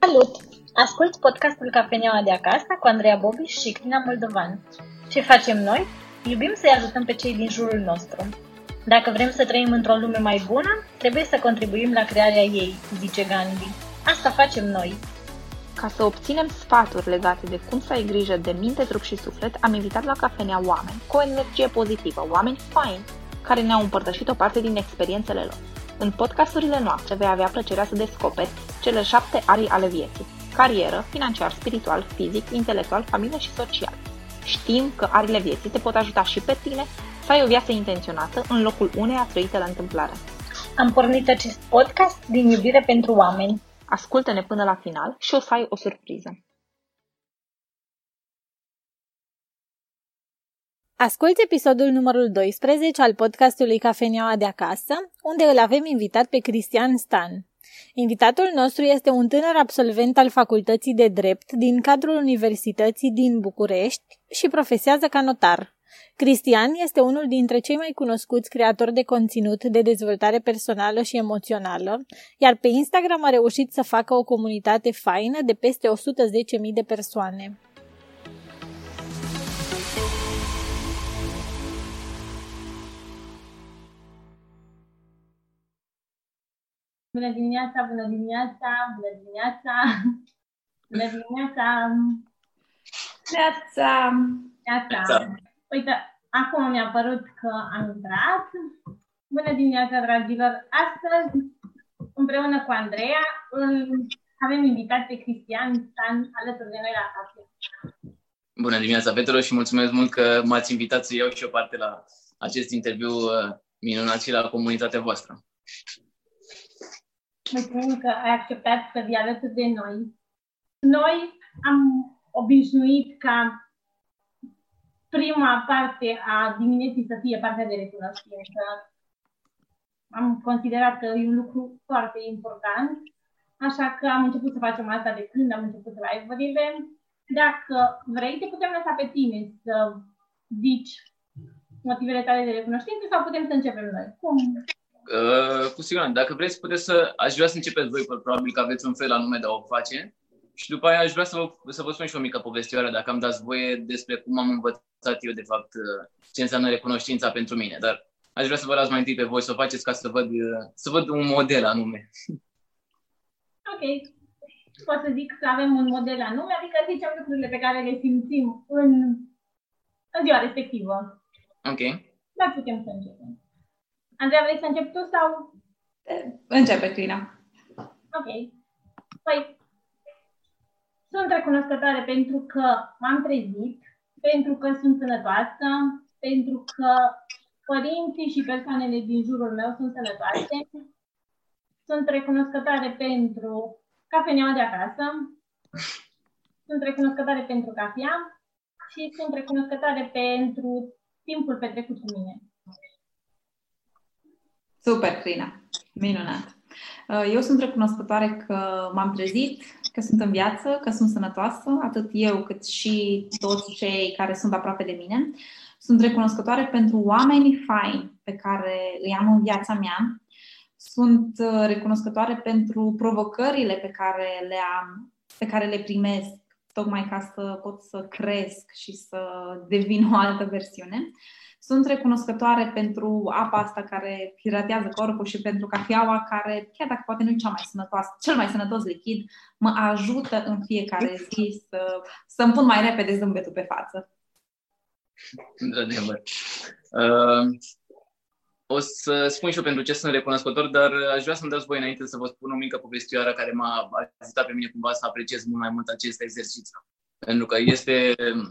Salut! Ascult podcastul Cafeneaua de acasă cu Andreea Bobiș și Crina Moldovan. Ce facem noi? Iubim să-i ajutăm pe cei din jurul nostru. Dacă vrem să trăim într-o lume mai bună, trebuie să contribuim la crearea ei, zice Gandhi. Asta facem noi. Ca să obținem sfaturi legate de cum să ai grijă de minte, trup și suflet, am invitat la cafenea oameni cu o energie pozitivă, oameni faini, care ne-au împărtășit o parte din experiențele lor. În podcasturile noastre vei avea plăcerea să descoperi cele șapte arii ale vieții. Carieră, financiar, spiritual, fizic, intelectual, familie și social. Știm că arile vieții te pot ajuta și pe tine să ai o viață intenționată în locul uneia trăite la întâmplare. Am pornit acest podcast din iubire pentru oameni. Ascultă-ne până la final și o să ai o surpriză. Asculți episodul numărul 12 al podcastului Cafeneaua de acasă, unde îl avem invitat pe Cristian Stan. Invitatul nostru este un tânăr absolvent al Facultății de Drept din cadrul Universității din București și profesează ca notar. Cristian este unul dintre cei mai cunoscuți creatori de conținut de dezvoltare personală și emoțională, iar pe Instagram a reușit să facă o comunitate faină de peste 110.000 de persoane. Bună dimineața, bună dimineața, bună dimineața, bună dimineața. Neața! Neața. Uite, acum mi-a părut că am intrat. Bună dimineața, dragilor! Astăzi, împreună cu Andreea, avem invitat pe Cristian Stan alături de noi la cafea. Bună dimineața, Petru, și mulțumesc mult că m-ați invitat să iau și o parte la acest interviu uh, minunat și la comunitatea voastră. Mulțumim că ai acceptat să vii alături de noi. Noi am obișnuit ca prima parte a dimineții să fie partea de recunoștință. Am considerat că e un lucru foarte important, așa că am început să facem asta de când am început live-urile. Dacă vrei, te putem lăsa pe tine să zici motivele tale de recunoștință sau putem să începem noi. Cum Uh, cu siguranță. Dacă vreți, puteți să... Aș vrea să începeți voi, probabil că aveți un fel anume de a o face. Și după aia aș vrea să vă, să vă spun și o mică povestioară, dacă am dați voie, despre cum am învățat eu, de fapt, uh, ce înseamnă recunoștința pentru mine. Dar aș vrea să vă las mai întâi pe voi să o faceți ca să văd, uh, să văd un model anume. Ok. Pot să zic că avem un model anume, adică zicem lucrurile pe care le simțim în, în ziua respectivă. Ok. Dar putem să începem. Andreea, vrei să începi tu sau? Începe, Crina. Ok. Păi, sunt recunoscătoare pentru că m-am trezit, pentru că sunt sănătoasă, pentru că părinții și persoanele din jurul meu sunt sănătoase. Sunt recunoscătoare pentru cafeneaua de acasă. Sunt recunoscătoare pentru cafea și sunt recunoscătoare pentru timpul petrecut cu mine. Super, Crina. Minunat. Uh, eu sunt recunoscătoare că m-am trezit, că sunt în viață, că sunt sănătoasă, atât eu cât și toți cei care sunt aproape de mine. Sunt recunoscătoare pentru oamenii faini pe care îi am în viața mea. Sunt uh, recunoscătoare pentru provocările pe care le am, pe care le primesc, tocmai ca să pot să cresc și să devin o altă versiune. Sunt recunoscătoare pentru apa asta care hidratează corpul și pentru cafeaua care, chiar dacă poate nu e cea mai sănătoasă, cel mai sănătos lichid, mă ajută în fiecare zi să, să-mi pun mai repede zâmbetul pe față. Într-adevăr. Uh, o să spun și eu pentru ce sunt recunoscător, dar aș vrea să-mi dați voi înainte să vă spun o mică povestioară care m-a ajutat pe mine cumva să apreciez mult mai mult acest exercițiu. Pentru că este Uh,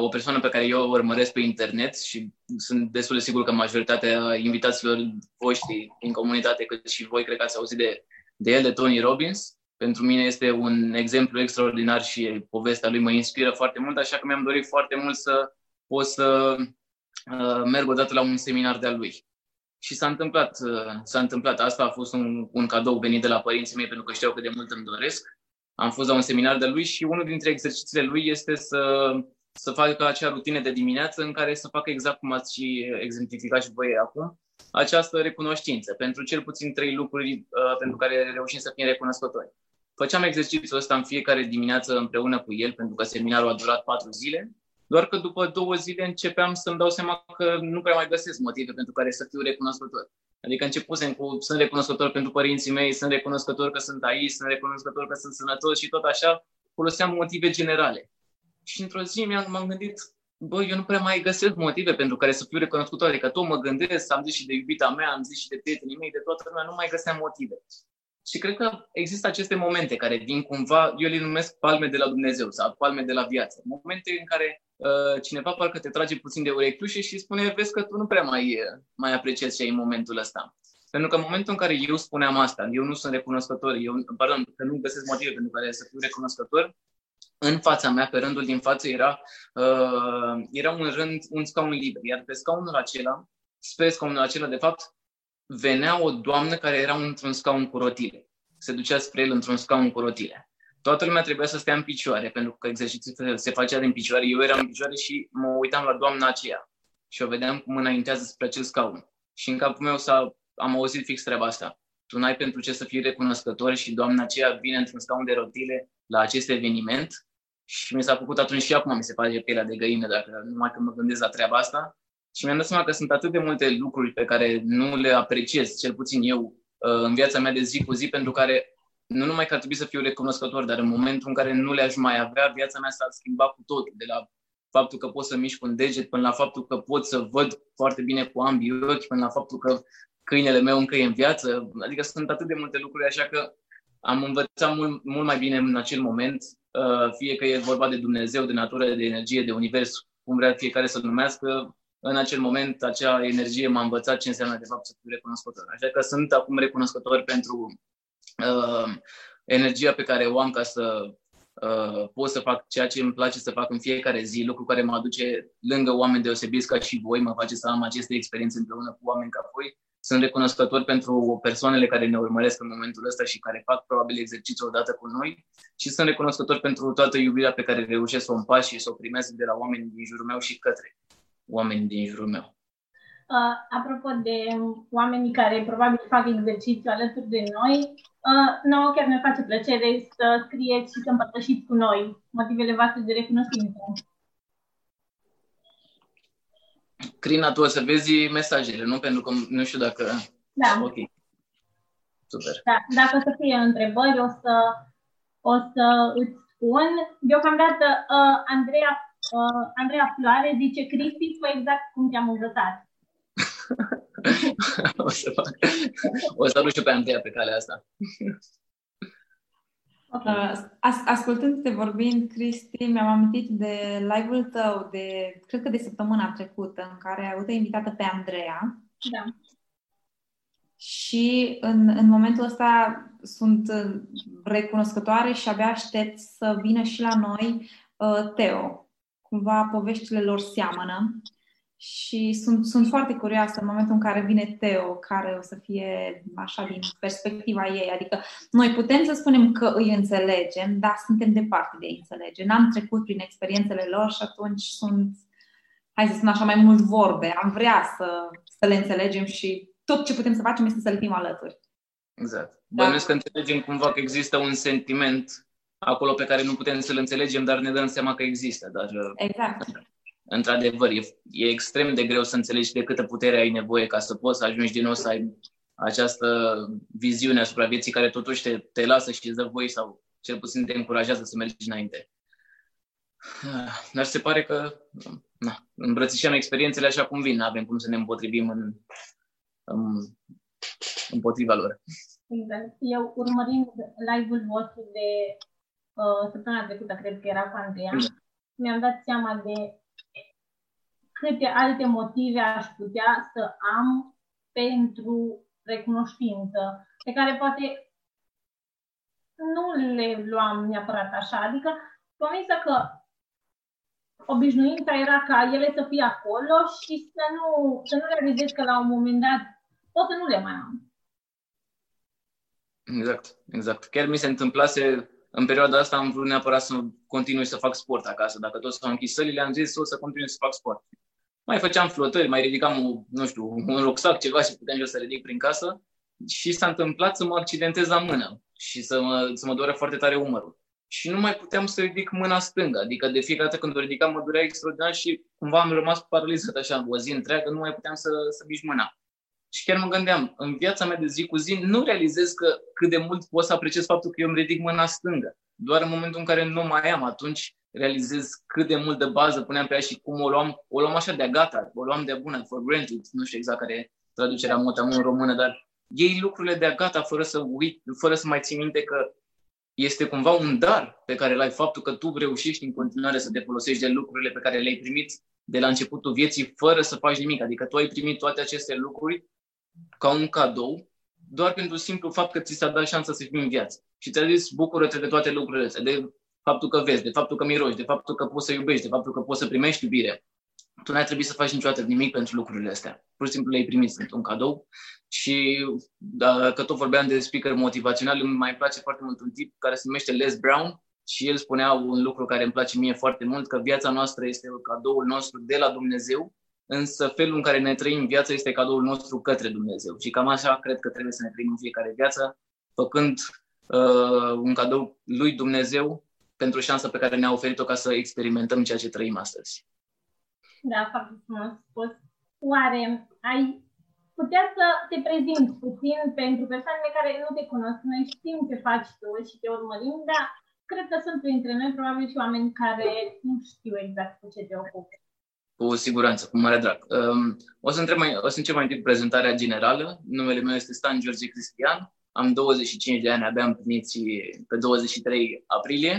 o persoană pe care eu o urmăresc pe internet și sunt destul de sigur că majoritatea invitaților voștri din comunitate, cât și voi, cred că ați auzit de, de el, de Tony Robbins. Pentru mine este un exemplu extraordinar și povestea lui mă inspiră foarte mult, așa că mi-am dorit foarte mult să pot să uh, merg odată la un seminar de-al lui. Și s-a întâmplat, uh, s-a întâmplat. Asta a fost un, un cadou venit de la părinții mei, pentru că știau cât de mult îmi doresc. Am fost la un seminar de lui și unul dintre exercițiile lui este să să facă acea rutină de dimineață în care să facă exact cum ați și exemplificat și voi acum, această recunoștință pentru cel puțin trei lucruri uh, pentru care reușim să fim recunoscători. făceam exercițiul ăsta în fiecare dimineață împreună cu el, pentru că seminarul a durat patru zile, doar că după două zile începeam să-mi dau seama că nu prea mai găsesc motive pentru care să fiu recunoscător. Adică începusem cu sunt recunoscător pentru părinții mei, sunt recunoscător că sunt aici, sunt recunoscător că sunt sănătos și tot așa foloseam motive generale. Și într-o zi m-am gândit, bă, eu nu prea mai găsesc motive pentru care să fiu recunoscător. Adică tot mă gândesc, am zis și de iubita mea, am zis și de prietenii mei, de toată lumea, nu mai găseam motive. Și cred că există aceste momente care vin cumva, eu le numesc palme de la Dumnezeu sau palme de la viață. Momente în care uh, cineva parcă te trage puțin de urechiușe și spune, vezi că tu nu prea mai, mai apreciezi ce ai în momentul ăsta. Pentru că în momentul în care eu spuneam asta, eu nu sunt recunoscător, eu, pardon, că nu găsesc motive pentru care să fiu recunoscător, în fața mea, pe rândul din față, era, uh, era un rând, un scaun liber. Iar pe scaunul acela, spre scaunul acela, de fapt, venea o doamnă care era într-un scaun cu rotile. Se ducea spre el într-un scaun cu rotile. Toată lumea trebuia să stea în picioare, pentru că exercițiul se facea din picioare. Eu eram în picioare și mă uitam la doamna aceea și o vedeam cum înaintează spre acel scaun. Și în capul meu s-a, am auzit fix treaba asta. Tu n-ai pentru ce să fii recunoscător și doamna aceea vine într-un scaun de rotile la acest eveniment și mi s-a făcut atunci și acum mi se face pielea de găină, dacă numai când mă gândesc la treaba asta. Și mi-am dat seama că sunt atât de multe lucruri pe care nu le apreciez, cel puțin eu, uh, în viața mea de zi cu zi, pentru care nu numai că ar trebui să fiu recunoscător, dar în momentul în care nu le-aș mai avea, viața mea s-a schimbat cu totul, de la faptul că pot să mișc un deget, până la faptul că pot să văd foarte bine cu ambii ochi, până la faptul că câinele meu încă e în viață. Adică sunt atât de multe lucruri, așa că am învățat mult, mult mai bine în acel moment, uh, fie că e vorba de Dumnezeu, de natură, de energie, de univers, cum vrea fiecare să numească, în acel moment acea energie m-a învățat ce înseamnă de fapt să fiu recunoscător. Așa că sunt acum recunoscător pentru uh, energia pe care o am ca să uh, pot să fac ceea ce îmi place să fac în fiecare zi, lucru care mă aduce lângă oameni deosebiți ca și voi, mă face să am aceste experiențe împreună cu oameni ca voi sunt recunoscător pentru persoanele care ne urmăresc în momentul ăsta și care fac probabil exercițiul odată cu noi și sunt recunoscător pentru toată iubirea pe care reușesc să o împac și să o primesc de la oamenii din jurul meu și către oamenii din jurul meu. Uh, apropo de oamenii care probabil fac exercițiu alături de noi, uh, nouă chiar ne face plăcere să scrieți și să împărtășiți cu noi motivele voastre de recunoștință. Crina, tu o să vezi mesajele, nu? Pentru că nu știu dacă... Da. Ok. Super. Da. Dacă o să fie întrebări, o să, o să îți spun. Deocamdată, uh, Andreea, uh, Andreea Floare zice, Cristi, fă exact cum te-am învățat. o să fac. O să aduc și pe Andreea pe calea asta. Okay. Uh, as- ascultându-te vorbind, Cristi, mi-am amintit de live-ul tău de, cred că de săptămâna trecută, în care ai avut invitată pe Andreea. Da. Și în, în momentul ăsta sunt uh, recunoscătoare și abia aștept să vină și la noi uh, Teo. Cumva poveștile lor seamănă și sunt, sunt foarte curioasă în momentul în care vine Teo, care o să fie așa din perspectiva ei. Adică noi putem să spunem că îi înțelegem, dar suntem departe de a înțelege. N-am trecut prin experiențele lor și atunci sunt, hai să spun așa, mai mult vorbe. Am vrea să, să le înțelegem și tot ce putem să facem este să le fim alături. Exact. Da. Bănuiesc că înțelegem cumva că există un sentiment acolo pe care nu putem să-l înțelegem, dar ne dăm seama că există. Dar, exact într-adevăr, e, e extrem de greu să înțelegi de câtă putere ai nevoie ca să poți să ajungi din nou să ai această viziune asupra vieții care totuși te, te lasă și îți dă voie sau cel puțin te încurajează să mergi înainte. Dar se pare că na, îmbrățișăm experiențele așa cum vin, nu avem cum să ne împotrivim în, în, împotriva lor. Exact. Eu urmărind live-ul vostru de uh, săptămâna trecută, cred că era cu Andreea, mm. mi-am dat seama de câte alte motive aș putea să am pentru recunoștință, pe care poate nu le luam neapărat așa. Adică, convinsă că obișnuința era ca ele să fie acolo și să nu, să nu realizez că la un moment dat pot să nu le mai am. Exact, exact. Chiar mi se întâmplase în perioada asta am vrut neapărat să continui să fac sport acasă. Dacă tot s-au închis sălile, am zis o să continui să fac sport mai făceam flotări, mai ridicam, nu știu, un rucsac, ceva și puteam eu să ridic prin casă și s-a întâmplat să mă accidentez la mână. și să mă, să mă doare foarte tare umărul. Și nu mai puteam să ridic mâna stângă, adică de fiecare dată când o ridicam mă durea extraordinar și cumva am rămas paralizat așa o zi întreagă, nu mai puteam să, să mișc mâna. Și chiar mă gândeam, în viața mea de zi cu zi, nu realizez că cât de mult pot să apreciez faptul că eu îmi ridic mâna stângă. Doar în momentul în care nu mai am, atunci realizez cât de mult de bază puneam pe ea și cum o luam, o luam așa de gata, o luam de bună, for granted, nu știu exact care e traducerea mota în română, dar iei lucrurile de gata fără să uit, fără să mai ții minte că este cumva un dar pe care l-ai faptul că tu reușești în continuare să te folosești de lucrurile pe care le-ai primit de la începutul vieții fără să faci nimic. Adică tu ai primit toate aceste lucruri ca un cadou doar pentru simplu fapt că ți s-a dat șansa să fii în viață. Și ți-a zis, bucură-te de toate lucrurile astea, de faptul că vezi, de faptul că miroși, de faptul că poți să iubești, de faptul că poți să primești iubire. Tu n-ai trebuit să faci niciodată nimic pentru lucrurile astea. Pur și simplu le-ai primit, sunt un cadou. Și dacă tot vorbeam de speaker motivațional, îmi mai place foarte mult un tip care se numește Les Brown și el spunea un lucru care îmi place mie foarte mult, că viața noastră este cadoul nostru de la Dumnezeu, însă felul în care ne trăim viața este cadoul nostru către Dumnezeu. Și cam așa cred că trebuie să ne trăim în fiecare viață, făcând uh, un cadou lui Dumnezeu pentru șansa pe care ne-a oferit-o ca să experimentăm ceea ce trăim astăzi. Da, foarte frumos spus. Oare ai putea să te prezinți puțin pentru persoanele care nu te cunosc. Noi știm ce faci tu și te urmărim, dar cred că sunt printre noi probabil și oameni care nu știu exact cu ce te ocupi. Cu siguranță, cu mare drag. Um, o, să întreb mai, o să încep mai întâi prezentarea generală. Numele meu este Stan George Cristian. Am 25 de ani, abia am primit pe 23 aprilie.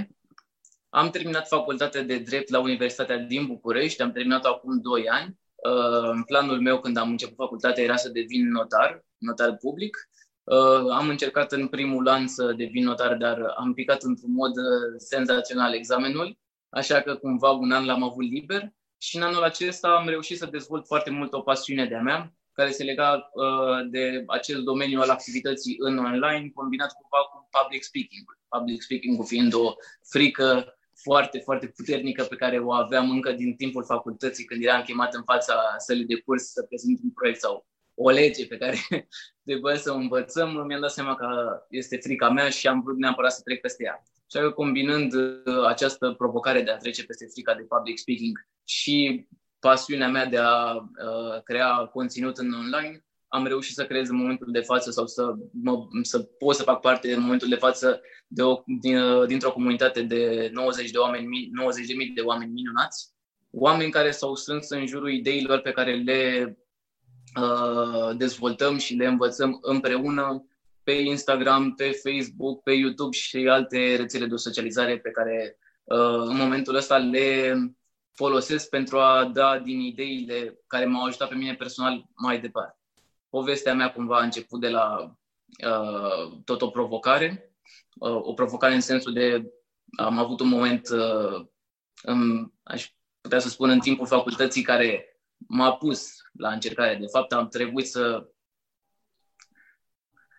Am terminat facultatea de drept la Universitatea din București, am terminat acum 2 ani Uh, planul meu când am început facultatea era să devin notar, notar public. Uh, am încercat în primul an să devin notar, dar am picat într-un mod uh, senzațional examenul, așa că cumva un an l-am avut liber și în anul acesta am reușit să dezvolt foarte mult o pasiune de-a mea, care se lega uh, de acel domeniu al activității în online, combinat cumva cu public speaking. Public speaking fiind o frică foarte, foarte puternică pe care o aveam încă din timpul facultății, când eram chemat în fața sălii de curs să prezint un proiect sau o lege pe care trebuia să o învățăm, mi-am dat seama că este frica mea și am vrut neapărat să trec peste ea. Și că combinând uh, această provocare de a trece peste frica de public speaking și pasiunea mea de a uh, crea conținut în online, am reușit să creez în momentul de față sau să, mă, să pot să fac parte în momentul de față de o, din, dintr-o comunitate de 90 de oameni, 90 de mii de oameni minunați, oameni care s-au strâns în jurul ideilor pe care le uh, dezvoltăm și le învățăm împreună pe Instagram, pe Facebook, pe YouTube și alte rețele de socializare pe care uh, în momentul ăsta le folosesc pentru a da din ideile care m-au ajutat pe mine personal mai departe povestea mea cumva a început de la uh, tot o provocare, uh, o provocare în sensul de am avut un moment, uh, în, aș putea să spun, în timpul facultății care m-a pus la încercare. De fapt, am trebuit să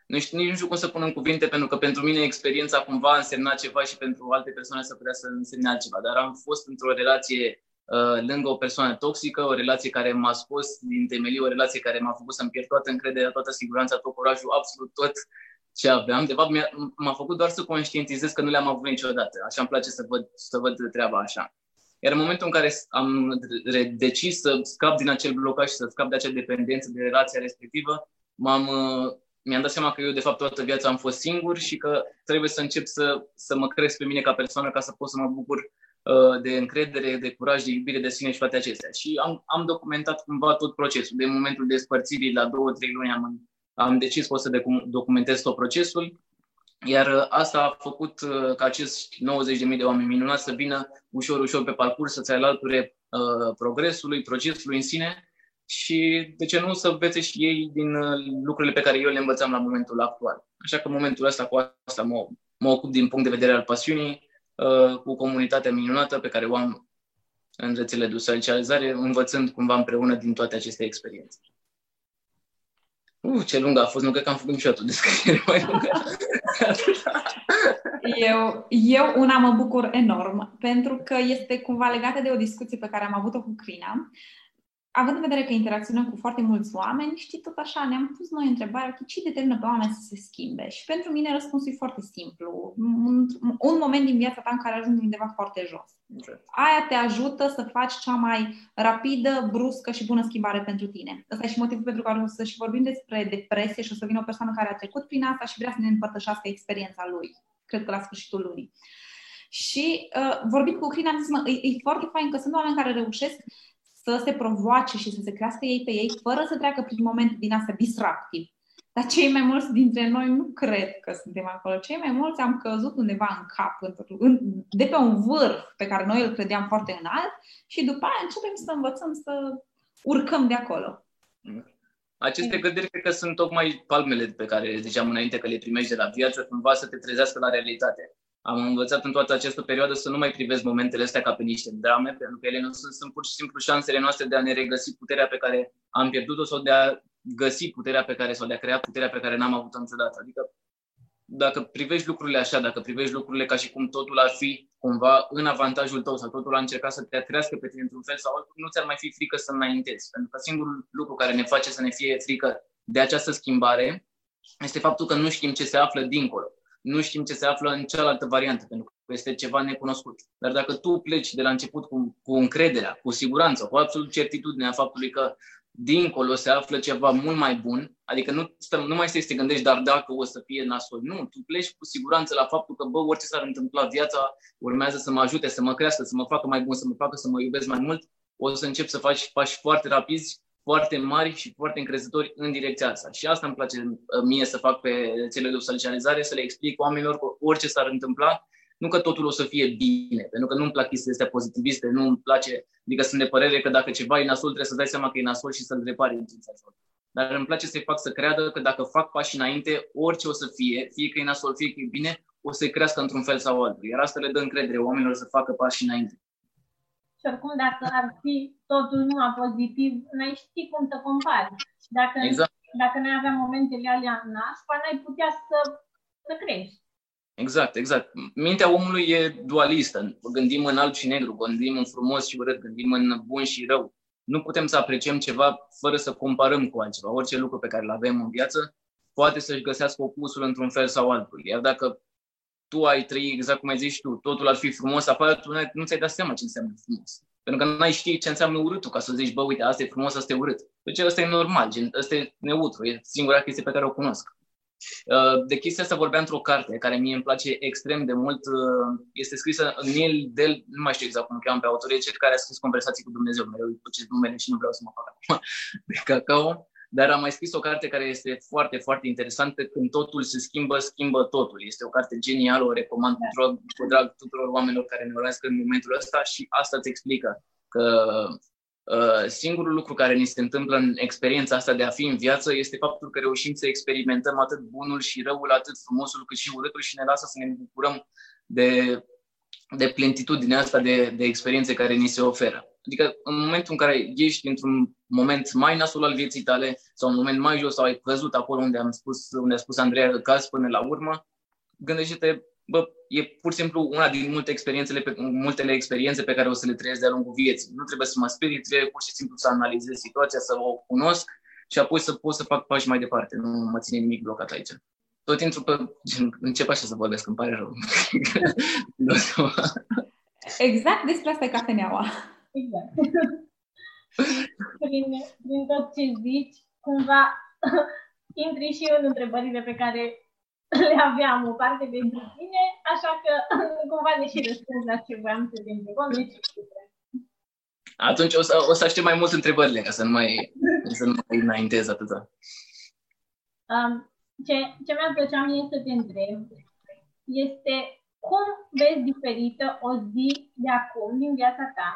nu știu, nici nu știu cum să pun în cuvinte, pentru că pentru mine experiența cumva a însemnat ceva și pentru alte persoane să putea să însemne altceva. Dar am fost într-o relație Uh, lângă o persoană toxică, o relație care m-a scos din temelii, o relație care m-a făcut să-mi pierd toată încrederea, toată siguranța, tot curajul, absolut tot ce aveam. De fapt, m-a făcut doar să conștientizez că nu le-am avut niciodată. Așa îmi place să văd, să văd treaba așa. Iar în momentul în care am decis să scap din acel blocaj și să scap de acea dependență de relația respectivă, m-am, uh, mi-am dat seama că eu, de fapt, toată viața am fost singur și că trebuie să încep să, să mă cresc pe mine ca persoană ca să pot să mă bucur Uh, de încredere, de curaj, de iubire de sine și toate acestea. Și am, am documentat cumva tot procesul. De momentul despărțirii, la două, trei luni, am, am decis să documentez tot procesul. Iar uh, asta a făcut uh, ca acești 90.000 de oameni minunați să vină ușor, ușor pe parcurs, să-ți alăture uh, progresului, procesului în sine și, de ce nu, să învețe și ei din uh, lucrurile pe care eu le învățam la momentul actual. Așa că în momentul ăsta, cu asta mă, mă ocup din punct de vedere al pasiunii, Uh, cu comunitatea minunată pe care o am în rețele de socializare, învățând cumva împreună din toate aceste experiențe. Uh, ce lungă a fost, nu cred că am făcut niciodată o descriere mai lungă. eu, eu una mă bucur enorm, pentru că este cumva legată de o discuție pe care am avut-o cu Crina. Având în vedere că interacționăm cu foarte mulți oameni, știi, tot așa, ne-am pus noi întrebarea, okay, ce determină pe oameni să se schimbe? Și pentru mine răspunsul e foarte simplu. Un, un moment din viața ta în care ajungi undeva foarte jos. Exact. Aia te ajută să faci cea mai rapidă, bruscă și bună schimbare pentru tine. Ăsta e și motivul pentru care o să și vorbim despre depresie și o să vină o persoană care a trecut prin asta și vrea să ne împărtășească experiența lui. Cred că la sfârșitul lunii. Și uh, vorbind cu Crin, am zis, mă, e, e foarte fain că sunt oameni care reușesc să se provoace și să se crească ei pe ei, fără să treacă prin momente din astea distractiv. Dar cei mai mulți dintre noi nu cred că suntem acolo. Cei mai mulți am căzut undeva în cap, de pe un vârf pe care noi îl credeam foarte înalt și după aia începem să învățăm să urcăm de acolo. Aceste gândiri cred că sunt tocmai palmele pe care ziceam înainte că le primești de la viață, cumva să te trezească la realitate am învățat în toată această perioadă să nu mai privesc momentele astea ca pe niște drame, pentru că ele nu sunt, sunt pur și simplu șansele noastre de a ne regăsi puterea pe care am pierdut-o sau de a găsi puterea pe care sau de a crea puterea pe care n-am avut-o niciodată. Adică dacă privești lucrurile așa, dacă privești lucrurile ca și cum totul ar fi cumva în avantajul tău sau totul a încercat să te atrească pe tine într-un fel sau altul, nu ți-ar mai fi frică să înaintezi. Pentru că singurul lucru care ne face să ne fie frică de această schimbare este faptul că nu știm ce se află dincolo nu știm ce se află în cealaltă variantă, pentru că este ceva necunoscut. Dar dacă tu pleci de la început cu, cu încrederea, cu siguranță, cu absolut certitudinea faptului că dincolo se află ceva mult mai bun, adică nu, stăm, nu mai stai să te gândești, dar dacă o să fie nasol. Nu, tu pleci cu siguranță la faptul că, bă, orice s-ar întâmpla, viața urmează să mă ajute, să mă crească, să mă facă mai bun, să mă facă să mă iubesc mai mult, o să încep să faci pași foarte rapizi foarte mari și foarte încrezători în direcția asta. Și asta îmi place uh, mie să fac pe cele de socializare, să le explic oamenilor că orice s-ar întâmpla, nu că totul o să fie bine, pentru că nu-mi plac chestiile astea pozitiviste, nu îmi place, adică sunt de părere că dacă ceva e nasol, trebuie să dai seama că e nasol și să-l repari în nasol. Dar îmi place să-i fac să creadă că dacă fac pași înainte, orice o să fie, fie că e nasol, fie că e bine, o să-i crească într-un fel sau altul. Iar asta le dă încredere oamenilor să facă pași înainte. Și oricum, dacă ar fi totul numai pozitiv, n-ai ști cum să compari. Dacă, exact. dacă noi aveam momentele alea nașpa, n-ai putea să, să crești. Exact, exact. Mintea omului e dualistă. Gândim în alb și negru, gândim în frumos și urât, gândim în bun și rău. Nu putem să apreciem ceva fără să comparăm cu altceva. Orice lucru pe care îl avem în viață poate să-și găsească opusul într-un fel sau altul. Iar dacă tu ai trăi exact cum ai zis tu, totul ar fi frumos, apoi tu nu ți-ai dat seama ce înseamnă frumos. Pentru că nu ai ști ce înseamnă urâtul, ca să zici, bă, uite, asta e frumos, asta e urât. Deci asta e normal, gen, asta e neutru, e singura chestie pe care o cunosc. Uh, de chestia asta vorbeam într-o carte care mie îmi place extrem de mult. Uh, este scrisă Neil Del, nu mai știu exact cum cheamă pe autor, e cel care a scris conversații cu Dumnezeu. Mereu îi numele și nu vreau să mă fac acum de cacao. Dar am mai scris o carte care este foarte, foarte interesantă. Când totul se schimbă, schimbă totul. Este o carte genială, o recomand cu drag, cu drag tuturor oamenilor care ne urmează în momentul ăsta și asta îți explică că uh, singurul lucru care ni se întâmplă în experiența asta de a fi în viață este faptul că reușim să experimentăm atât bunul și răul, atât frumosul cât și urâtul și ne lasă să ne bucurăm de, de plentitudinea asta de, de experiențe care ni se oferă. Adică în momentul în care ești într-un moment mai nasul al vieții tale sau un moment mai jos sau ai căzut acolo unde am spus, unde a spus Andreea că caz până la urmă, gândește-te, bă, e pur și simplu una din multe experiențele pe, multele experiențe pe care o să le trăiesc de-a lungul vieții. Nu trebuie să mă sperii, trebuie pur și simplu să analizez situația, să o cunosc și apoi să pot să fac pași mai departe. Nu mă ține nimic blocat aici. Tot intru pe... Încep așa să vorbesc, îmi pare rău. exact despre asta e cafeneaua. Exact. prin, prin tot ce zici, cumva intri și eu în întrebările pe care le aveam o parte pentru tine, așa că cumva ne și răspuns la ce voiam să te întrebăm. Deci, atunci o să, o să aștept mai mult întrebările, ca să nu mai, să nu mai înaintez atâta. Um, ce, ce mi-ar plăcea mie să te întreb este cum vezi diferită o zi de acum din viața ta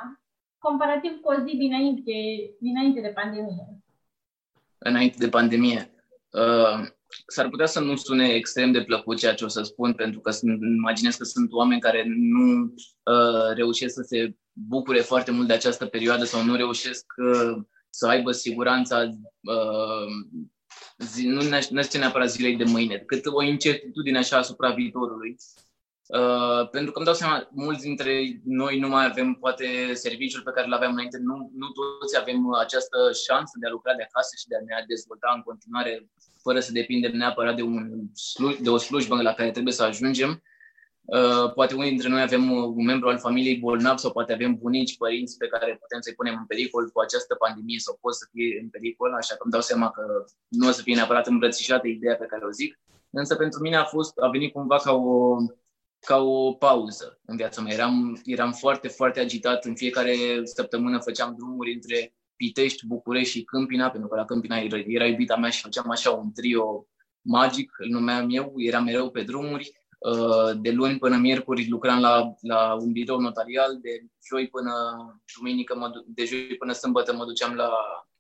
comparativ cu o zi dinainte, dinainte de pandemie. Înainte de pandemie. Uh, s-ar putea să nu sune extrem de plăcut ceea ce o să spun, pentru că sunt, imaginez că sunt oameni care nu uh, reușesc să se bucure foarte mult de această perioadă sau nu reușesc uh, să aibă siguranța uh, zi, nu ne neapărat zilei de mâine, cât o incertitudine așa asupra viitorului. Uh, pentru că îmi dau seama, mulți dintre noi nu mai avem poate serviciul pe care îl aveam înainte, nu, nu toți avem această șansă de a lucra de acasă și de a ne dezvolta în continuare fără să depindem neapărat de, un sluj- de o slujbă la care trebuie să ajungem. Uh, poate unii dintre noi avem un membru al familiei bolnav sau poate avem bunici, părinți pe care putem să-i punem în pericol cu această pandemie sau pot să fie în pericol, așa că îmi dau seama că nu o să fie neapărat îmbrățișată ideea pe care o zic. Însă pentru mine a, fost, a venit cumva ca o, ca o pauză în viața mea. Eram, eram foarte, foarte agitat. În fiecare săptămână făceam drumuri între Pitești, București și Câmpina, pentru că la Câmpina era, era iubita mea și făceam așa un trio magic, îl numeam eu, eram mereu pe drumuri. Uh, de luni până miercuri lucram la, la un birou notarial, de joi până duminică, mă, de joi până sâmbătă mă duceam la,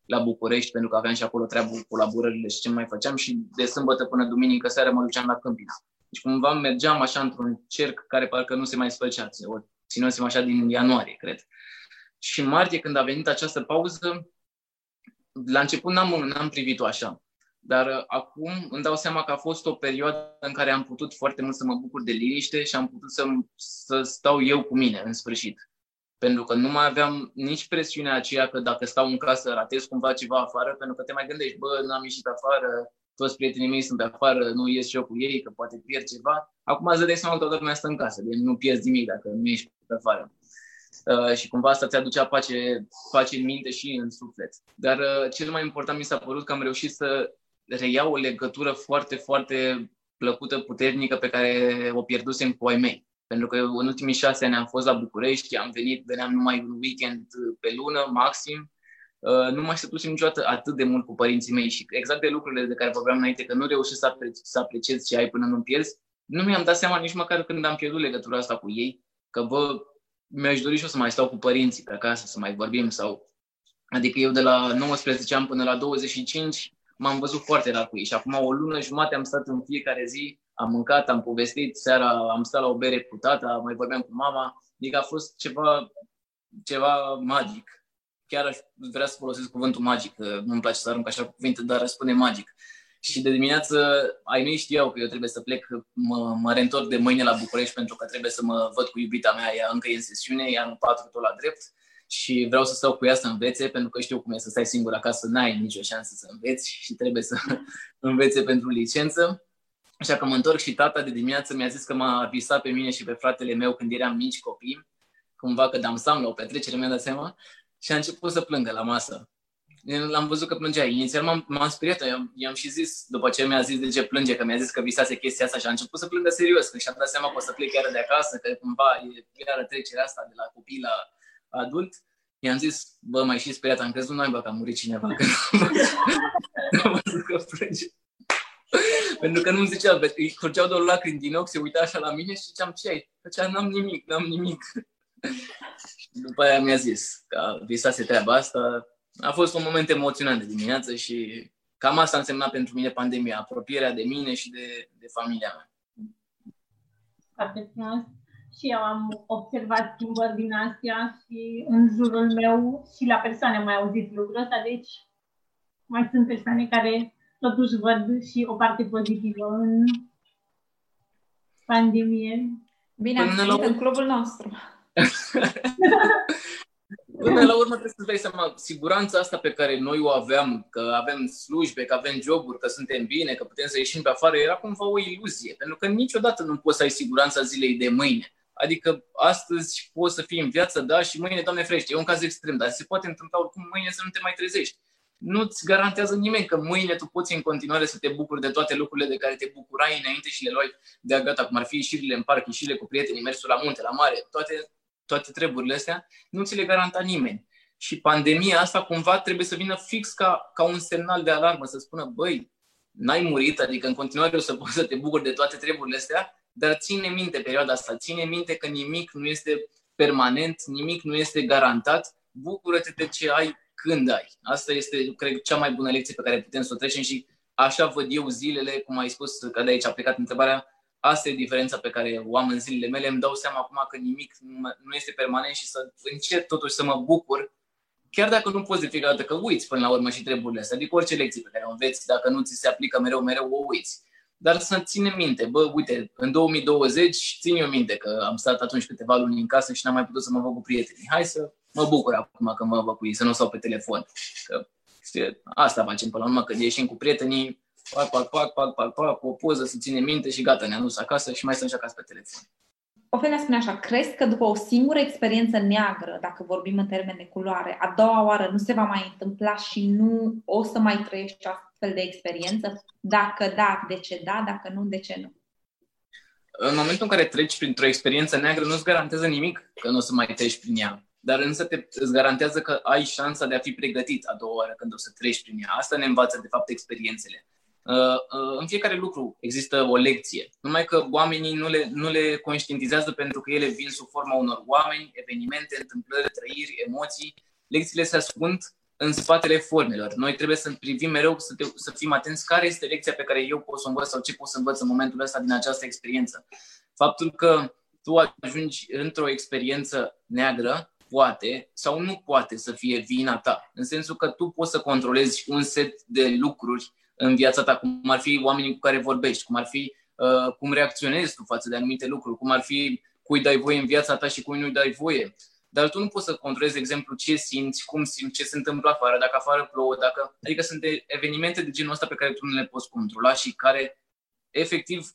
la București, pentru că aveam și acolo treabă cu colaborările și ce mai făceam și de sâmbătă până duminică seara mă duceam la Câmpina. Deci cumva mergeam așa într-un cerc care parcă nu se mai sfăcea. O ținusem așa din ianuarie, cred. Și în martie, când a venit această pauză, la început n-am, n-am privit-o așa. Dar uh, acum îmi dau seama că a fost o perioadă în care am putut foarte mult să mă bucur de liniște și am putut să, să stau eu cu mine, în sfârșit. Pentru că nu mai aveam nici presiunea aceea că dacă stau în casă ratez cumva ceva afară, pentru că te mai gândești, bă, n-am ieșit afară, toți prietenii mei sunt pe afară, nu ies și eu cu ei, că poate pierd ceva. Acum îți dai seama că toată lumea stă în casă, deci nu pierzi nimic dacă nu ești pe afară. Uh, și cumva asta ți-aducea pace, pace în minte și în suflet. Dar uh, cel mai important mi s-a părut că am reușit să reiau o legătură foarte, foarte plăcută, puternică pe care o pierdusem cu ai mei. Pentru că în ultimii șase ani am fost la București, am venit, veneam numai un weekend pe lună, maxim, Uh, nu mai stătusem niciodată atât de mult cu părinții mei și exact de lucrurile de care vorbeam înainte, că nu reușesc să, apre- să apreciez ce ai până nu pierzi, nu mi-am dat seama nici măcar când am pierdut legătura asta cu ei, că bă, mi-aș dori și eu să mai stau cu părinții pe acasă, să mai vorbim sau... Adică eu de la 19 ani până la 25 m-am văzut foarte rar cu ei și acum o lună jumate am stat în fiecare zi, am mâncat, am povestit, seara am stat la o bere cu tata, mai vorbeam cu mama, adică a fost ceva, ceva magic. Chiar aș vrea să folosesc cuvântul magic, nu-mi place să arunc așa cuvinte, dar răspunde magic. Și de dimineață ai mei știau că eu trebuie să plec, mă, mă reîntorc de mâine la București pentru că trebuie să mă văd cu iubita mea, ea încă e în sesiune, ea în patru tot la drept și vreau să stau cu ea să învețe, pentru că știu cum e să stai singur acasă, n-ai nicio șansă să înveți și trebuie să învețe pentru licență. Așa că mă întorc și tata de dimineață mi-a zis că m-a visat pe mine și pe fratele meu când eram mici copii, cumva că dansam la o petrecere, mi-a dat seama, și a început să plângă la masă. L-am văzut că plângea. Inițial m-am, m-am speriat, i-am, i-am și zis, după ce mi-a zis de ce plânge, că mi-a zis că visase chestia asta și a început să plângă serios, că și-am dat seama că o să plec chiar de acasă, că cumva e iară trecerea asta de la copil la adult. I-am zis, bă, mai și speriat, am crezut noi, bă, că a murit cineva, că am văzut că plânge. Pentru că nu-mi zicea, îi curgeau două lacrimi din ochi, se uita așa la mine și ziceam, ce ai? Făcea, n-am nimic, n-am nimic. Și după aia mi-a zis că visase treaba asta. A fost un moment emoționant de dimineață și cam asta a însemnat pentru mine pandemia, apropierea de mine și de, de familia mea. Foarte frumos. Și eu am observat schimbări din astea și în jurul meu și la persoane mai auzit lucrul ăsta, deci mai sunt persoane care totuși văd și o parte pozitivă în pandemie. Bine, am în clubul nostru. Până la urmă trebuie să-ți dai seama, siguranța asta pe care noi o aveam, că avem slujbe, că avem joburi, că suntem bine, că putem să ieșim pe afară, era cumva o iluzie. Pentru că niciodată nu poți să ai siguranța zilei de mâine. Adică astăzi poți să fii în viață, da, și mâine, Doamne frește, e un caz extrem, dar se poate întâmpla oricum mâine să nu te mai trezești. Nu-ți garantează nimeni că mâine tu poți în continuare să te bucuri de toate lucrurile de care te bucurai înainte și le luai de gata, cum ar fi ieșirile în parc, ieșirile cu prietenii, mersul la munte, la mare, toate toate treburile astea, nu ți le garanta nimeni. Și pandemia asta cumva trebuie să vină fix ca, ca un semnal de alarmă, să spună, băi, n-ai murit, adică în continuare o să poți să te bucuri de toate treburile astea, dar ține minte perioada asta, ține minte că nimic nu este permanent, nimic nu este garantat, bucură-te de ce ai când ai. Asta este, cred, cea mai bună lecție pe care putem să o trecem și așa văd eu zilele, cum ai spus, că de aici a plecat întrebarea, Asta e diferența pe care o am în zilele mele. Îmi dau seama acum că nimic nu este permanent și să încep totuși să mă bucur, chiar dacă nu poți de fiecare dată, că uiți până la urmă și treburile astea. Adică orice lecție pe care o înveți, dacă nu ți se aplică mereu, mereu o uiți. Dar să ținem minte, bă, uite, în 2020 țin eu minte că am stat atunci câteva luni în casă și n-am mai putut să mă văd cu prietenii. Hai să mă bucur acum că mă văd cu ei, să nu stau pe telefon. Că, știi, asta facem până la urmă, când ieșim cu prietenii, pac, pac, pac, pac, pac, pac, cu o poză, să ținem minte și gata, ne-am dus acasă și mai stăm și acasă pe telefon. Ofelia spune așa, crezi că după o singură experiență neagră, dacă vorbim în termen de culoare, a doua oară nu se va mai întâmpla și nu o să mai trăiești astfel de experiență? Dacă da, de ce da? Dacă nu, de ce nu? În momentul în care treci printr-o experiență neagră, nu-ți garantează nimic că nu o să mai treci prin ea. Dar însă te, îți garantează că ai șansa de a fi pregătit a doua oară când o să treci prin ea. Asta ne învață, de fapt, experiențele. Uh, uh, în fiecare lucru există o lecție, numai că oamenii nu le, nu le conștientizează pentru că ele vin sub forma unor oameni, evenimente, întâmplări, trăiri, emoții. Lecțiile se ascund în spatele formelor. Noi trebuie să privim mereu, să, te, să fim atenți care este lecția pe care eu pot să învăț sau ce pot să învăț în momentul ăsta din această experiență. Faptul că tu ajungi într-o experiență neagră, poate sau nu poate să fie vina ta, în sensul că tu poți să controlezi un set de lucruri în viața ta, cum ar fi oamenii cu care vorbești, cum ar fi uh, cum reacționezi tu față de anumite lucruri, cum ar fi cui dai voie în viața ta și cui nu-i dai voie. Dar tu nu poți să controlezi, de exemplu, ce simți, cum simți, ce se întâmplă afară, dacă afară plouă, dacă... Adică sunt evenimente de genul ăsta pe care tu nu le poți controla și care, efectiv,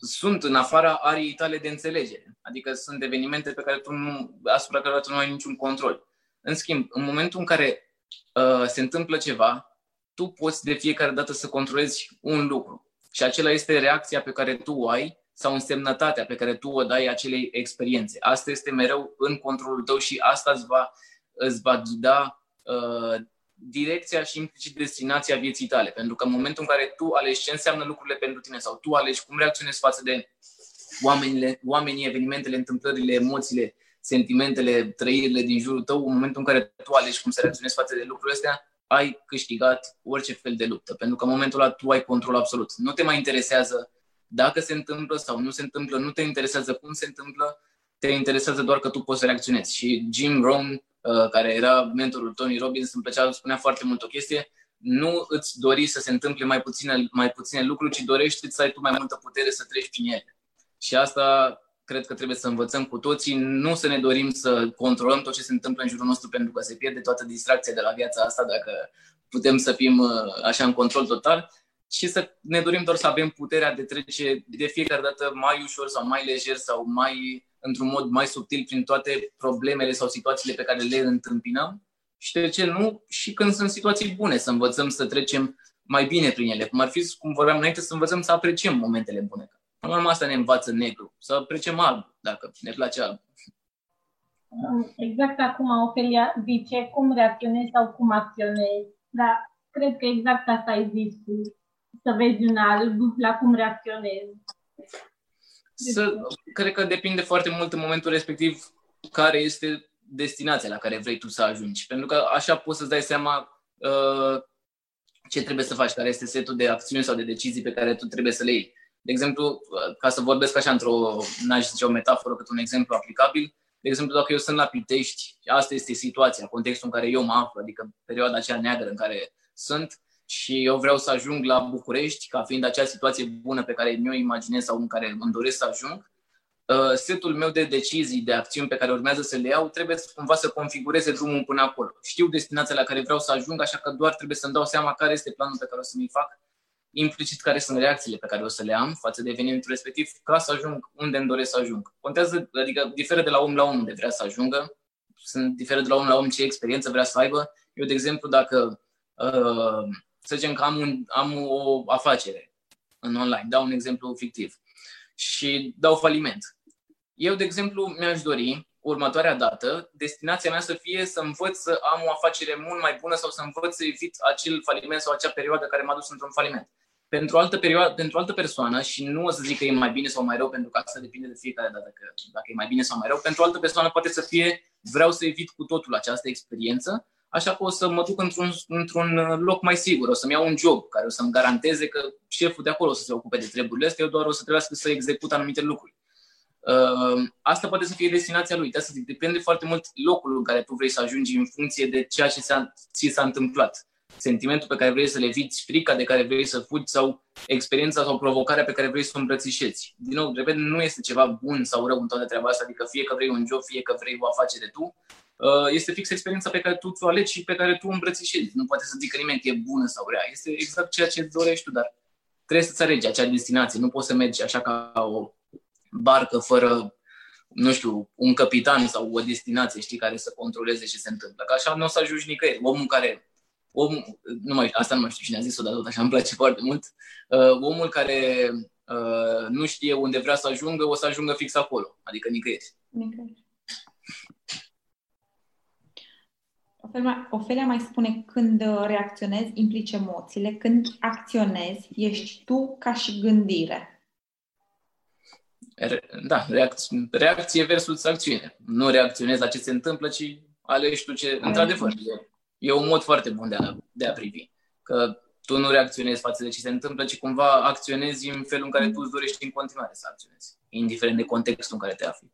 sunt în afara ariei tale de înțelegere. Adică sunt evenimente pe care tu nu, asupra care tu nu ai niciun control. În schimb, în momentul în care uh, se întâmplă ceva, tu poți de fiecare dată să controlezi un lucru. Și acela este reacția pe care tu o ai sau însemnătatea pe care tu o dai acelei experiențe. Asta este mereu în controlul tău și asta îți va, îți va ghida uh, direcția și implicit destinația vieții tale. Pentru că în momentul în care tu alegi ce înseamnă lucrurile pentru tine sau tu alegi cum reacționezi față de oamenile, oamenii, evenimentele, întâmplările, emoțiile, sentimentele, trăirile din jurul tău, în momentul în care tu alegi cum să reacționezi față de lucrurile astea, ai câștigat orice fel de luptă, pentru că în momentul ăla tu ai control absolut. Nu te mai interesează dacă se întâmplă sau nu se întâmplă, nu te interesează cum se întâmplă, te interesează doar că tu poți să reacționezi. Și Jim Rohn, uh, care era mentorul Tony Robbins, îmi plăcea, spunea foarte mult o chestie, nu îți dori să se întâmple mai puține, mai puține lucruri, ci dorești să ai tu mai multă putere să treci prin ele. Și asta cred că trebuie să învățăm cu toții, nu să ne dorim să controlăm tot ce se întâmplă în jurul nostru pentru că se pierde toată distracția de la viața asta dacă putem să fim uh, așa în control total, și să ne dorim doar să avem puterea de trece de fiecare dată mai ușor sau mai lejer sau mai într-un mod mai subtil prin toate problemele sau situațiile pe care le întâmpinăm și de ce nu și când sunt situații bune, să învățăm să trecem mai bine prin ele. Cum ar fi, cum vorbeam înainte, să învățăm să apreciem momentele bune. Până la asta ne învață negru, să apreciem alb, dacă ne place alb. Exact acum Ofelia zice cum reacționezi sau cum acționezi, dar cred că exact asta ai zis să vezi un alb la cum reacționezi. Să, cred că depinde foarte mult în momentul respectiv care este destinația la care vrei tu să ajungi. Pentru că așa poți să-ți dai seama uh, ce trebuie să faci, care este setul de acțiuni sau de decizii pe care tu trebuie să le iei. De exemplu, ca să vorbesc așa într-o, n-aș zice o metaforă, cât un exemplu aplicabil, de exemplu, dacă eu sunt la Pitești, asta este situația, contextul în care eu mă aflu, adică perioada aceea neagră în care sunt și eu vreau să ajung la București, ca fiind acea situație bună pe care mi-o imaginez sau în care îmi doresc să ajung, uh, setul meu de decizii, de acțiuni pe care urmează să le iau, trebuie să, cumva să configureze drumul până acolo. Știu destinația la care vreau să ajung, așa că doar trebuie să-mi dau seama care este planul pe care o să mi fac implicit care sunt reacțiile pe care o să le am față de evenimentul respectiv ca să ajung unde îmi doresc să ajung. Contează, adică diferă de la om la om unde vrea să ajungă, sunt diferă de la om la om ce experiență vrea să aibă. Eu, de exemplu, dacă uh, să zicem că am, un, am o afacere în online, dau un exemplu fictiv, și dau faliment. Eu, de exemplu, mi-aș dori următoarea dată, destinația mea să fie să învăț să am o afacere mult mai bună sau să învăț să evit acel faliment sau acea perioadă care m-a dus într-un faliment pentru o altă, perioadă, pentru o altă persoană, și nu o să zic că e mai bine sau mai rău, pentru că asta depinde de fiecare dată că, dacă e mai bine sau mai rău, pentru o altă persoană poate să fie vreau să evit cu totul această experiență, așa că o să mă duc într-un, într-un loc mai sigur, o să-mi iau un job care o să-mi garanteze că șeful de acolo o să se ocupe de treburile astea, eu doar o să trebuiască să execut anumite lucruri. Uh, asta poate să fie destinația lui. De asta zic, depinde foarte mult locul în care tu vrei să ajungi în funcție de ceea ce ți s-a întâmplat sentimentul pe care vrei să le eviți, frica de care vrei să fugi sau experiența sau provocarea pe care vrei să o îmbrățișezi. Din nou, repet, nu este ceva bun sau rău în toată treaba asta, adică fie că vrei un job, fie că vrei o afacere tu, uh, este fix experiența pe care tu ți-o alegi și pe care tu o îmbrățișezi. Nu poate să zică nimeni că e bună sau rea. Este exact ceea ce dorești tu, dar trebuie să-ți alegi acea destinație. Nu poți să mergi așa ca o barcă fără nu știu, un capitan sau o destinație, știi, care să controleze ce se întâmplă. Că așa nu o să ajungi nicăieri. Omul care, om, nu mai, asta nu mai știu cine a zis-o, dar tot așa îmi place foarte mult, uh, omul care uh, nu știe unde vrea să ajungă, o să ajungă fix acolo, adică nicăieri. Nicăieri. Ofelia, Ofelia mai spune când reacționezi, implici emoțiile, când acționezi, ești tu ca și gândire da, reacție, reacție versus acțiune. Nu reacționezi la ce se întâmplă, ci alegi tu ce... Într-adevăr, e, e un mod foarte bun de a, de a privi. Că tu nu reacționezi față de ce se întâmplă, ci cumva acționezi în felul în care tu îți dorești în continuare să acționezi, indiferent de contextul în care te afli.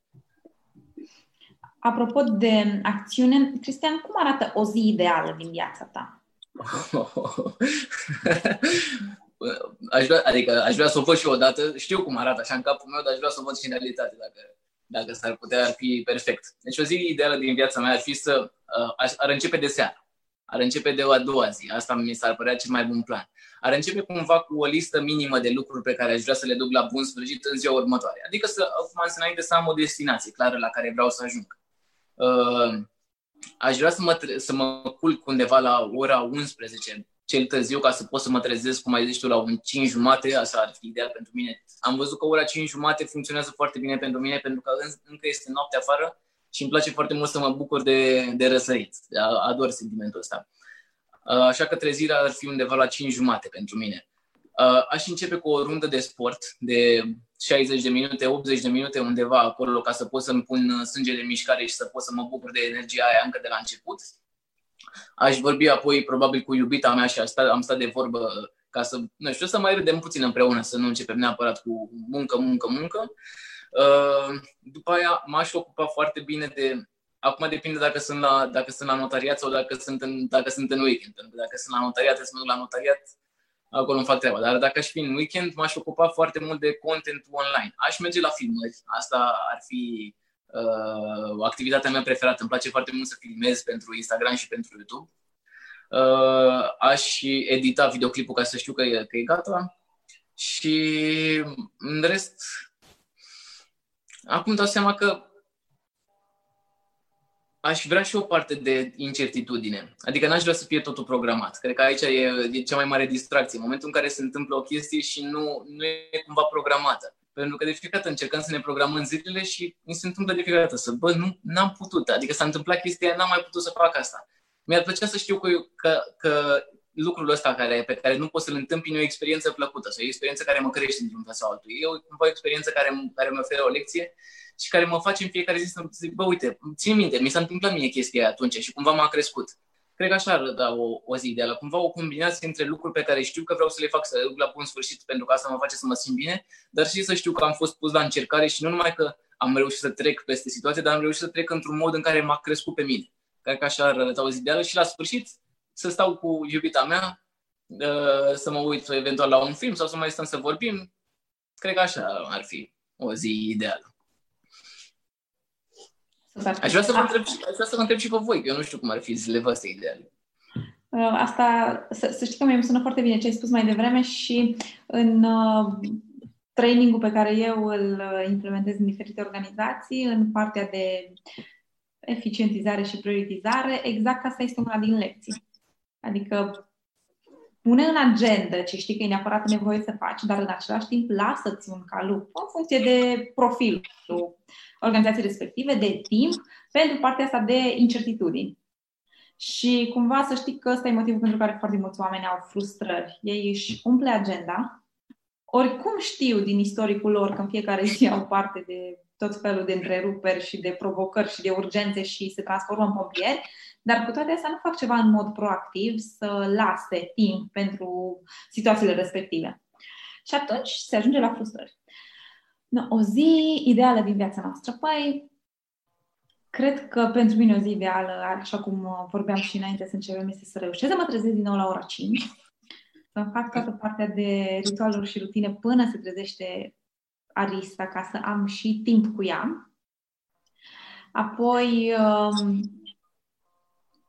Apropo de acțiune, Cristian, cum arată o zi ideală din viața ta? aș vrea, adică aș vrea să o văd și o dată, știu cum arată așa în capul meu, dar aș vrea să o văd și în realitate, dacă, dacă s-ar putea, ar fi perfect. Deci o zi ideală din viața mea ar fi să, uh, ar începe de seară, ar începe de o a doua zi, asta mi s-ar părea cel mai bun plan. Ar începe cumva cu o listă minimă de lucruri pe care aș vrea să le duc la bun sfârșit în ziua următoare. Adică să, cum am înainte, să am o destinație clară la care vreau să ajung. Uh, aș vrea să mă, să mă culc undeva la ora 11 cel târziu ca să pot să mă trezesc, cum ai zis tu, la un 5 jumate, asta ar fi ideal pentru mine. Am văzut că ora 5 jumate funcționează foarte bine pentru mine, pentru că încă este noapte afară și îmi place foarte mult să mă bucur de, de răsărit. Ador sentimentul ăsta. Așa că trezirea ar fi undeva la 5 jumate pentru mine. Aș începe cu o rundă de sport de 60 de minute, 80 de minute undeva acolo ca să pot să-mi pun sângele în mișcare și să pot să mă bucur de energia aia încă de la început. Aș vorbi apoi probabil cu iubita mea și stat, am stat de vorbă ca să, nu știu, să mai râdem puțin împreună, să nu începem neapărat cu muncă, muncă, muncă. Uh, după aia m-aș ocupa foarte bine de Acum depinde dacă sunt la, dacă sunt la notariat sau dacă sunt, în, dacă sunt în weekend. Pentru că dacă sunt la notariat, trebuie să mă duc la notariat, acolo îmi fac treaba. Dar dacă aș fi în weekend, m-aș ocupa foarte mult de content online. Aș merge la filmări. Asta ar fi uh, activitatea mea preferată. Îmi place foarte mult să filmez pentru Instagram și pentru YouTube. Uh, aș edita videoclipul ca să știu că e, că e gata. Și în rest, acum dau seama că aș vrea și o parte de incertitudine. Adică n-aș vrea să fie totul programat. Cred că aici e, e cea mai mare distracție. În momentul în care se întâmplă o chestie și nu, nu e cumva programată. Pentru că de fiecare dată încercăm să ne programăm zilele și mi se întâmplă de fiecare dată să, bă, nu, n-am putut. Adică s-a întâmplat chestia, n-am mai putut să fac asta. Mi-ar plăcea să știu că, că, că lucrul ăsta care, pe care nu pot să-l întâmpin e o experiență plăcută sau e o experiență care mă crește într-un fel sau altul. E o, o experiență care, care mă oferă o lecție și care mă face în fiecare zi să zic, bă, uite, țin minte, mi s-a întâmplat mie chestia atunci și cumva m-a crescut. Cred că așa ar da o, o zi ideală. Cumva o combinație între lucruri pe care știu că vreau să le fac, să le duc la bun sfârșit, pentru că asta mă face să mă simt bine, dar și să știu că am fost pus la încercare și nu numai că am reușit să trec peste situație, dar am reușit să trec într-un mod în care m-a crescut pe mine. Cred că așa ar arăta o zi ideală și la sfârșit să stau cu iubita mea, uh, să mă uit eventual la un film sau să mai stăm să vorbim. Cred că așa ar fi o zi ideală. Aș vrea, să vă întreb, aș vrea să vă întreb și pe voi, că eu nu știu cum ar fi zilele voastre ideale. Uh, asta, să, să știi că mi-e sună foarte bine ce ai spus mai devreme și în uh, trainingul pe care eu îl implementez în diferite organizații, în partea de eficientizare și prioritizare, exact asta este una din lecții. Adică pune în agenda ce știi că e neapărat nevoie să faci, dar în același timp lasă-ți un calup în funcție de profilul organizației respective, de timp, pentru partea asta de incertitudini. Și cumva să știi că ăsta e motivul pentru care foarte mulți oameni au frustrări. Ei își umple agenda, oricum știu din istoricul lor că în fiecare zi au parte de tot felul de întreruperi și de provocări și de urgențe și se transformă în pompieri, dar cu toate astea nu fac ceva în mod proactiv să lase timp pentru situațiile respective. Și atunci se ajunge la frustrări. No, o zi ideală din viața noastră. Păi, Cred că pentru mine o zi ideală, așa cum uh, vorbeam și înainte să începem, este să reușesc să mă trezesc din nou la ora 5, să fac toată partea de ritualuri și rutine până se trezește Arista, ca să am și timp cu ea. Apoi, um,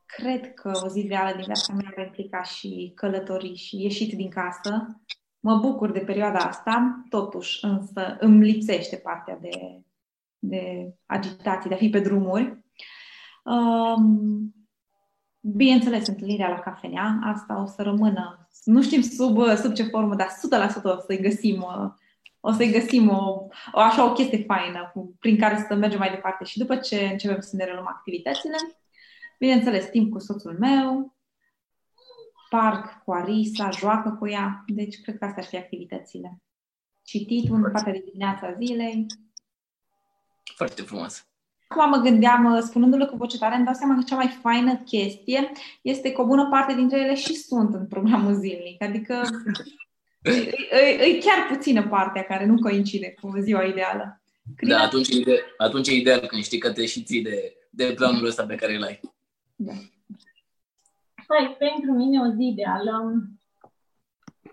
cred că o zi ideală din viața mea va implica și călătorii și ieșit din casă. Mă bucur de perioada asta, totuși, însă îmi lipsește partea de, de agitație, de a fi pe drumuri. Um, bineînțeles, întâlnirea la cafenea, asta o să rămână, nu știm sub, sub ce formă, dar 100% o să-i găsim, o să-i găsim o, o, așa o chestie faină cu, prin care să mergem mai departe. Și după ce începem să ne reluăm activitățile, bineînțeles, timp cu soțul meu, parc cu Arisa, joacă cu ea. Deci, cred că astea ar fi activitățile. Citit în partea de dimineața zilei. Foarte frumos. Acum mă gândeam, spunându-le cu voce tare, îmi dau seama că cea mai faină chestie este că o bună parte dintre ele și sunt în programul zilnic. Adică e, e, e chiar puțină partea care nu coincide cu ziua ideală. Crina... Da, atunci, atunci e ideal când știi că te și ții de, de planul ăsta pe care îl ai. Da. Păi, pentru mine o zi ideală.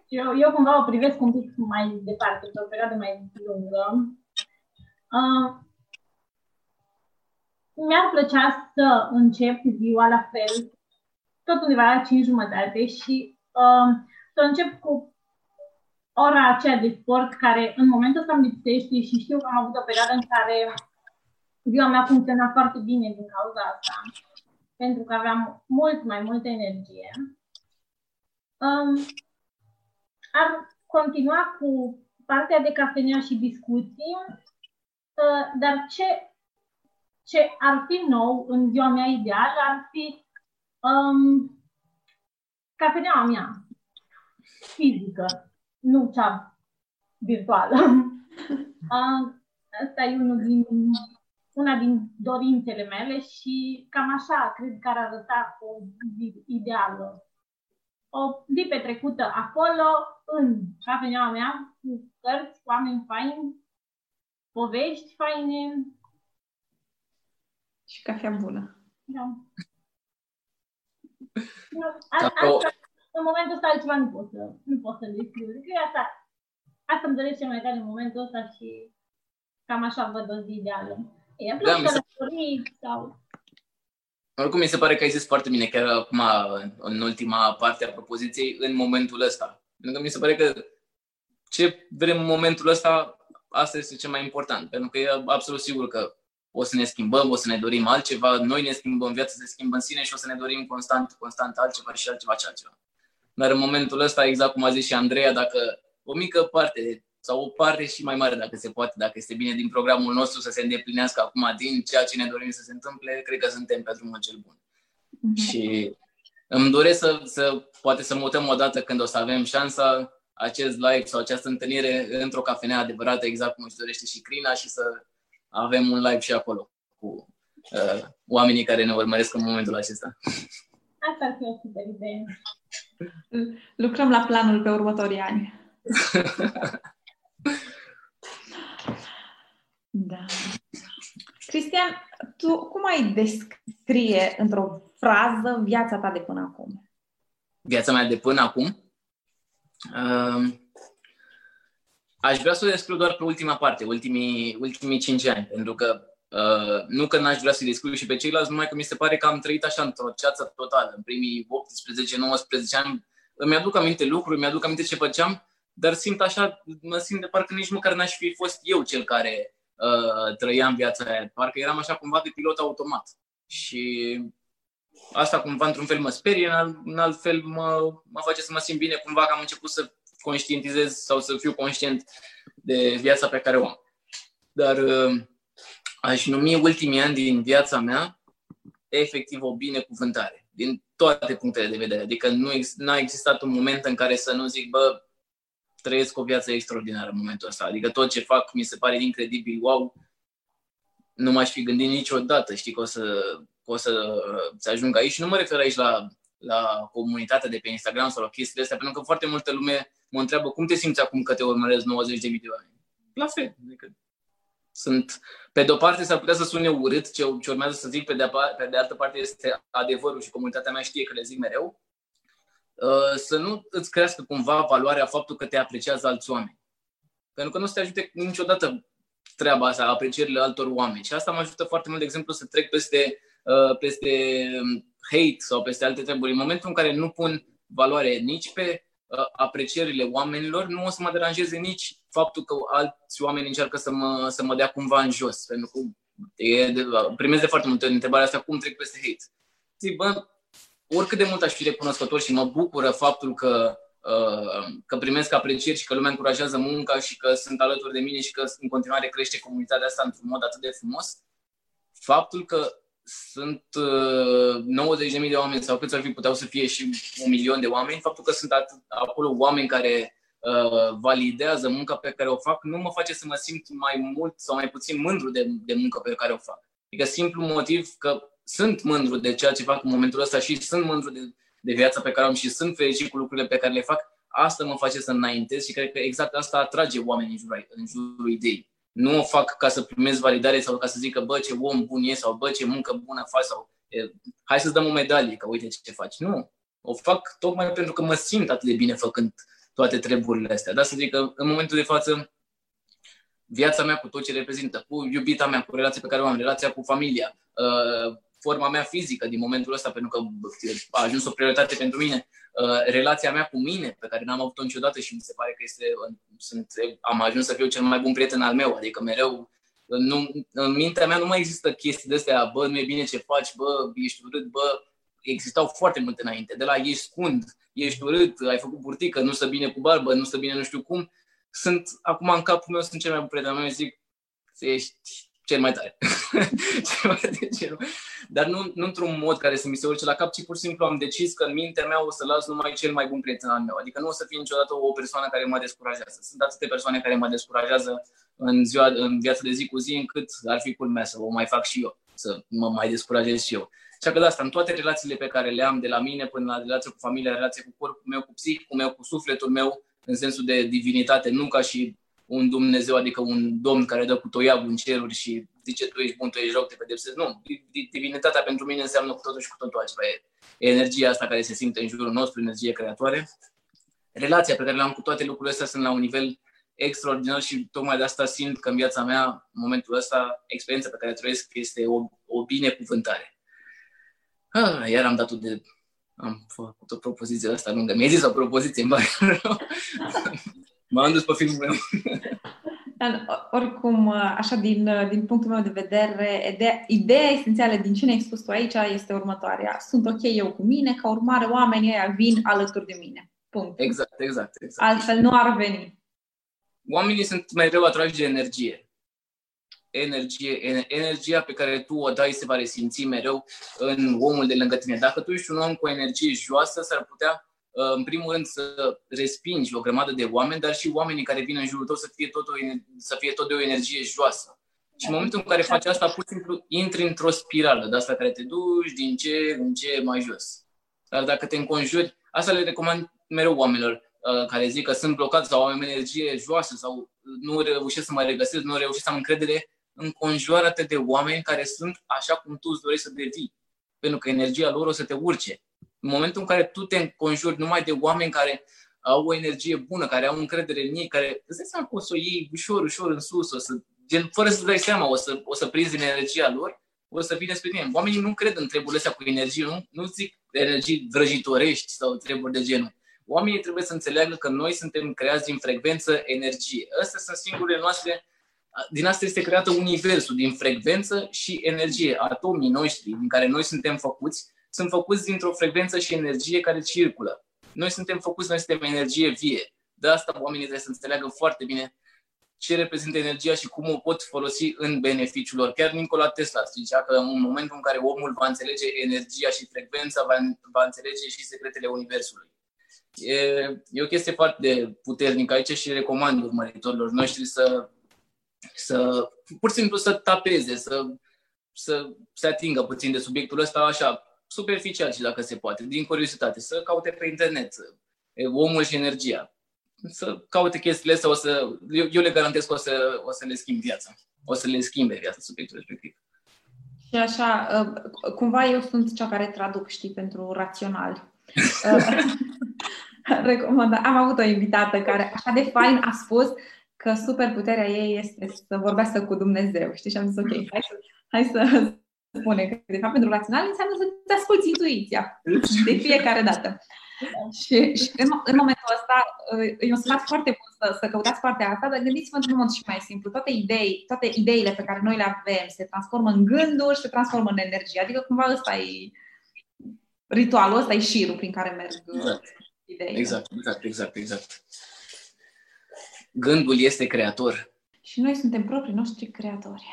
Eu, eu cumva o privesc un pic mai departe, pe o perioadă mai lungă. Uh, mi-ar plăcea să încep ziua la fel, tot undeva la 5 jumătate și uh, să încep cu ora aceea de sport care în momentul ăsta îmi lipsește și știu că am avut o perioadă în care ziua mea funcționa foarte bine din cauza asta pentru că aveam mult mai multă energie. Um, ar continua cu partea de cafenea și discuții, uh, dar ce, ce ar fi nou în ziua mea ideală ar fi um, cafeneaua mea fizică, nu cea virtuală. uh, asta e unul din una din dorințele mele și cam așa cred că ar arăta o zi ideală. O zi petrecută acolo, în cafeneaua mea, cu cărți, cu oameni faini, povești faine. Și cafea bună. Da. asta, în momentul ăsta altceva nu pot să, nu pot să descriu. Deci asta, asta îmi doresc cel mai tare în momentul ăsta și cam așa văd o zi ideală. E da, mi se... sau... Oricum, mi se pare că ai zis foarte bine, chiar acum, în ultima parte a propoziției, în momentul ăsta. Pentru că mi se pare că ce vrem în momentul ăsta, asta este cel mai important. Pentru că e absolut sigur că o să ne schimbăm, o să ne dorim altceva, noi ne schimbăm, viața se schimbă în sine și o să ne dorim constant, constant altceva și altceva și altceva. Dar în momentul ăsta, exact cum a zis și Andreea, dacă o mică parte sau o parte și mai mare, dacă se poate, dacă este bine din programul nostru să se îndeplinească acum din ceea ce ne dorim să se întâmple, cred că suntem pe drumul cel bun. Mm-hmm. Și îmi doresc să, să poate să mutăm o dată când o să avem șansa acest live sau această întâlnire într-o cafenea adevărată, exact cum își dorește și Crina și să avem un live și acolo cu uh, oamenii care ne urmăresc în momentul acesta. Asta ar fi o super idee. Lucrăm la planul pe următorii ani. Da. Cristian, tu cum ai descrie într-o frază viața ta de până acum? Viața mea de până acum? Uh, aș vrea să o descriu doar pe ultima parte, ultimii, ultimii cinci ani, pentru că uh, nu că n-aș vrea să-i descriu și pe ceilalți, numai că mi se pare că am trăit așa într-o ceață totală. În primii 18-19 ani îmi aduc aminte lucruri, îmi aduc aminte ce făceam, dar simt așa, mă simt de parcă nici măcar n-aș fi fost eu cel care uh, trăiam viața aia. Parcă eram așa cumva de pilot automat. Și asta cumva într-un fel mă sperie, în alt, în alt fel mă, mă face să mă simt bine cumva că am început să conștientizez sau să fiu conștient de viața pe care o am. Dar uh, aș numi ultimii ani din viața mea efectiv o binecuvântare, din toate punctele de vedere. Adică nu n-a existat un moment în care să nu zic, bă, trăiesc o viață extraordinară în momentul ăsta. Adică tot ce fac mi se pare incredibil, wow, nu m-aș fi gândit niciodată, știi, că o să, că o să, să ajung aici. Și nu mă refer aici la, la comunitatea de pe Instagram sau la chestiile astea, pentru că foarte multă lume mă întreabă cum te simți acum că te urmăresc 90 de mii de oameni. La fel. Adică Sunt, pe de o parte s-ar putea să sune urât ce, ce urmează să zic, pe de, pe de altă parte este adevărul și comunitatea mea știe că le zic mereu. Uh, să nu îți crească cumva valoarea faptul că te apreciază alți oameni. Pentru că nu se te ajute niciodată treaba asta, aprecierile altor oameni. Și asta mă ajută foarte mult, de exemplu, să trec peste, uh, peste um, hate sau peste alte treburi. În momentul în care nu pun valoare nici pe uh, aprecierile oamenilor, nu o să mă deranjeze nici faptul că alți oameni încearcă să mă, să mă dea cumva în jos. Pentru că e de, primesc de foarte multe ori întrebarea asta, cum trec peste hate? Zic, bă, oricât de mult aș fi recunoscător și mă bucură faptul că Uh, că primesc aprecieri și că lumea încurajează munca și că sunt alături de mine și că în continuare crește comunitatea asta într-un mod atât de frumos, faptul că sunt 90.000 uh, de oameni sau câți ar fi puteau să fie și un milion de oameni, faptul că sunt atât, acolo oameni care uh, validează munca pe care o fac, nu mă face să mă simt mai mult sau mai puțin mândru de, de munca pe care o fac. Adică simplu motiv că sunt mândru de ceea ce fac în momentul ăsta și sunt mândru de de viața pe care am și sunt fericit cu lucrurile pe care le fac, asta mă face să înaintez și cred că exact asta atrage oamenii în jurul, în jurul ideii. Nu o fac ca să primesc validare sau ca să zică, bă, ce om bun e sau bă, ce muncă bună faci sau e, hai să-ți dăm o medalie, că uite ce faci. Nu. O fac tocmai pentru că mă simt atât de bine făcând toate treburile astea. Dar să zic că în momentul de față viața mea cu tot ce reprezintă, cu iubita mea, cu relația pe care o am, relația cu familia, uh, forma mea fizică din momentul ăsta, pentru că a ajuns o prioritate pentru mine, uh, relația mea cu mine, pe care n-am avut-o niciodată și mi se pare că este, sunt, am ajuns să fiu cel mai bun prieten al meu, adică mereu nu, în mintea mea nu mai există chestii de astea, bă, nu e bine ce faci, bă, ești urât, bă, existau foarte multe înainte, de la ești scund, ești urât, ai făcut burtică, nu stă bine cu barbă, nu stă bine nu știu cum, sunt, acum în capul meu sunt cel mai bun prieten al meu, zic, ești cel mai tare. Dar nu, nu într-un mod care să mi se urce la cap, ci pur și simplu am decis că în mintea mea o să las numai cel mai bun prieten al meu. Adică nu o să fie niciodată o persoană care mă descurajează. Sunt atâtea persoane care mă descurajează în, ziua, în viața de zi cu zi, încât ar fi culmea să o mai fac și eu, să mă mai descurajez și eu. Și că de asta, în toate relațiile pe care le am, de la mine până la relația cu familia, relația cu corpul meu, cu psihicul meu, cu sufletul meu, în sensul de divinitate, nu ca și un Dumnezeu, adică un domn care dă cu toiagul în ceruri și zice tu ești bun, tu ești rău, te pedepsezi. Nu, divinitatea pentru mine înseamnă cu totul și cu totul altceva. E energia asta care se simte în jurul nostru, energie creatoare. Relația pe care le am cu toate lucrurile astea sunt la un nivel extraordinar și tocmai de asta simt că în viața mea, în momentul ăsta, experiența pe care trăiesc este o, o binecuvântare. Ah, iar am dat de... Am făcut o propoziție asta lungă. Mi-ai zis o propoziție, în M-am dus pe filmul meu. Dar, oricum, așa din, din punctul meu de vedere, ideea, ideea esențială din ce ne-ai spus tu aici este următoarea. Sunt ok eu cu mine, ca urmare oamenii ăia vin alături de mine. Punct. Exact, exact, exact. Altfel nu ar veni. Oamenii sunt mai mereu atrași de energie. Energie, energia pe care tu o dai se va resimți mereu în omul de lângă tine. Dacă tu ești un om cu energie joasă, s-ar putea Uh, în primul rând, să respingi o grămadă de oameni, dar și oamenii care vin în jurul tău să fie tot, o, să fie tot de o energie joasă. Și în momentul în care faci asta, pur și simplu intri într-o spirală de asta care te duci din ce în ce mai jos. Dar dacă te înconjuri, asta le recomand mereu oamenilor uh, care zic că sunt blocați sau au energie joasă sau nu reușesc să mă regăsesc, nu reușesc să am încredere, înconjoară-te de oameni care sunt așa cum tu îți dorești să devii. Pentru că energia lor o să te urce. În momentul în care tu te înconjuri numai de oameni care au o energie bună, care au încredere în ei, care îți dai seama că o să o iei ușor, ușor în sus, o să, gen, fără să-ți dai seama, o să, o să prinzi din energia lor, o să vină spre tine. Oamenii nu cred în treburile astea cu energie, nu, nu zic energii vrăjitorești sau treburi de genul. Oamenii trebuie să înțeleagă că noi suntem creați din frecvență energie. Astea sunt singurele noastre, din asta este creată universul, din frecvență și energie. Atomii noștri din care noi suntem făcuți sunt făcuți dintr-o frecvență și energie care circulă. Noi suntem făcuți, noi suntem energie vie. De asta oamenii trebuie să înțeleagă foarte bine ce reprezintă energia și cum o pot folosi în beneficiul lor. Chiar Nikola Tesla zicea că în momentul în care omul va înțelege energia și frecvența, va, va înțelege și secretele Universului. E, e o chestie foarte puternică aici și recomand urmăritorilor noștri să, să pur și simplu să tapeze, să, să se atingă puțin de subiectul ăsta așa, superficial și dacă se poate, din curiozitate, să caute pe internet omul și energia. să caute chestiile astea, o să, eu, eu le garantez că o să, o să le schimb viața. O să le schimbe viața subiectul respectiv. Și așa, uh, cumva eu sunt cea care traduc, știi, pentru rațional. Uh, recomand. Am avut o invitată care așa de fain a spus că superputerea ei este să vorbească cu Dumnezeu. Știi? Și am zis, ok, hai să, hai să spune că, de fapt, pentru rațional înseamnă să-ți asculti intuiția de fiecare dată. Și, și în, în momentul ăsta e un sfat foarte bun să, să căutați partea asta, dar gândiți-vă într-un mod și mai simplu. Toate, idei, toate ideile pe care noi le avem se transformă în gânduri și se transformă în energie. Adică cumva ăsta e ritualul, ăsta e șirul prin care merg exact. ideile. Exact, exact, exact, exact. Gândul este creator. Și noi suntem proprii noștri creatori.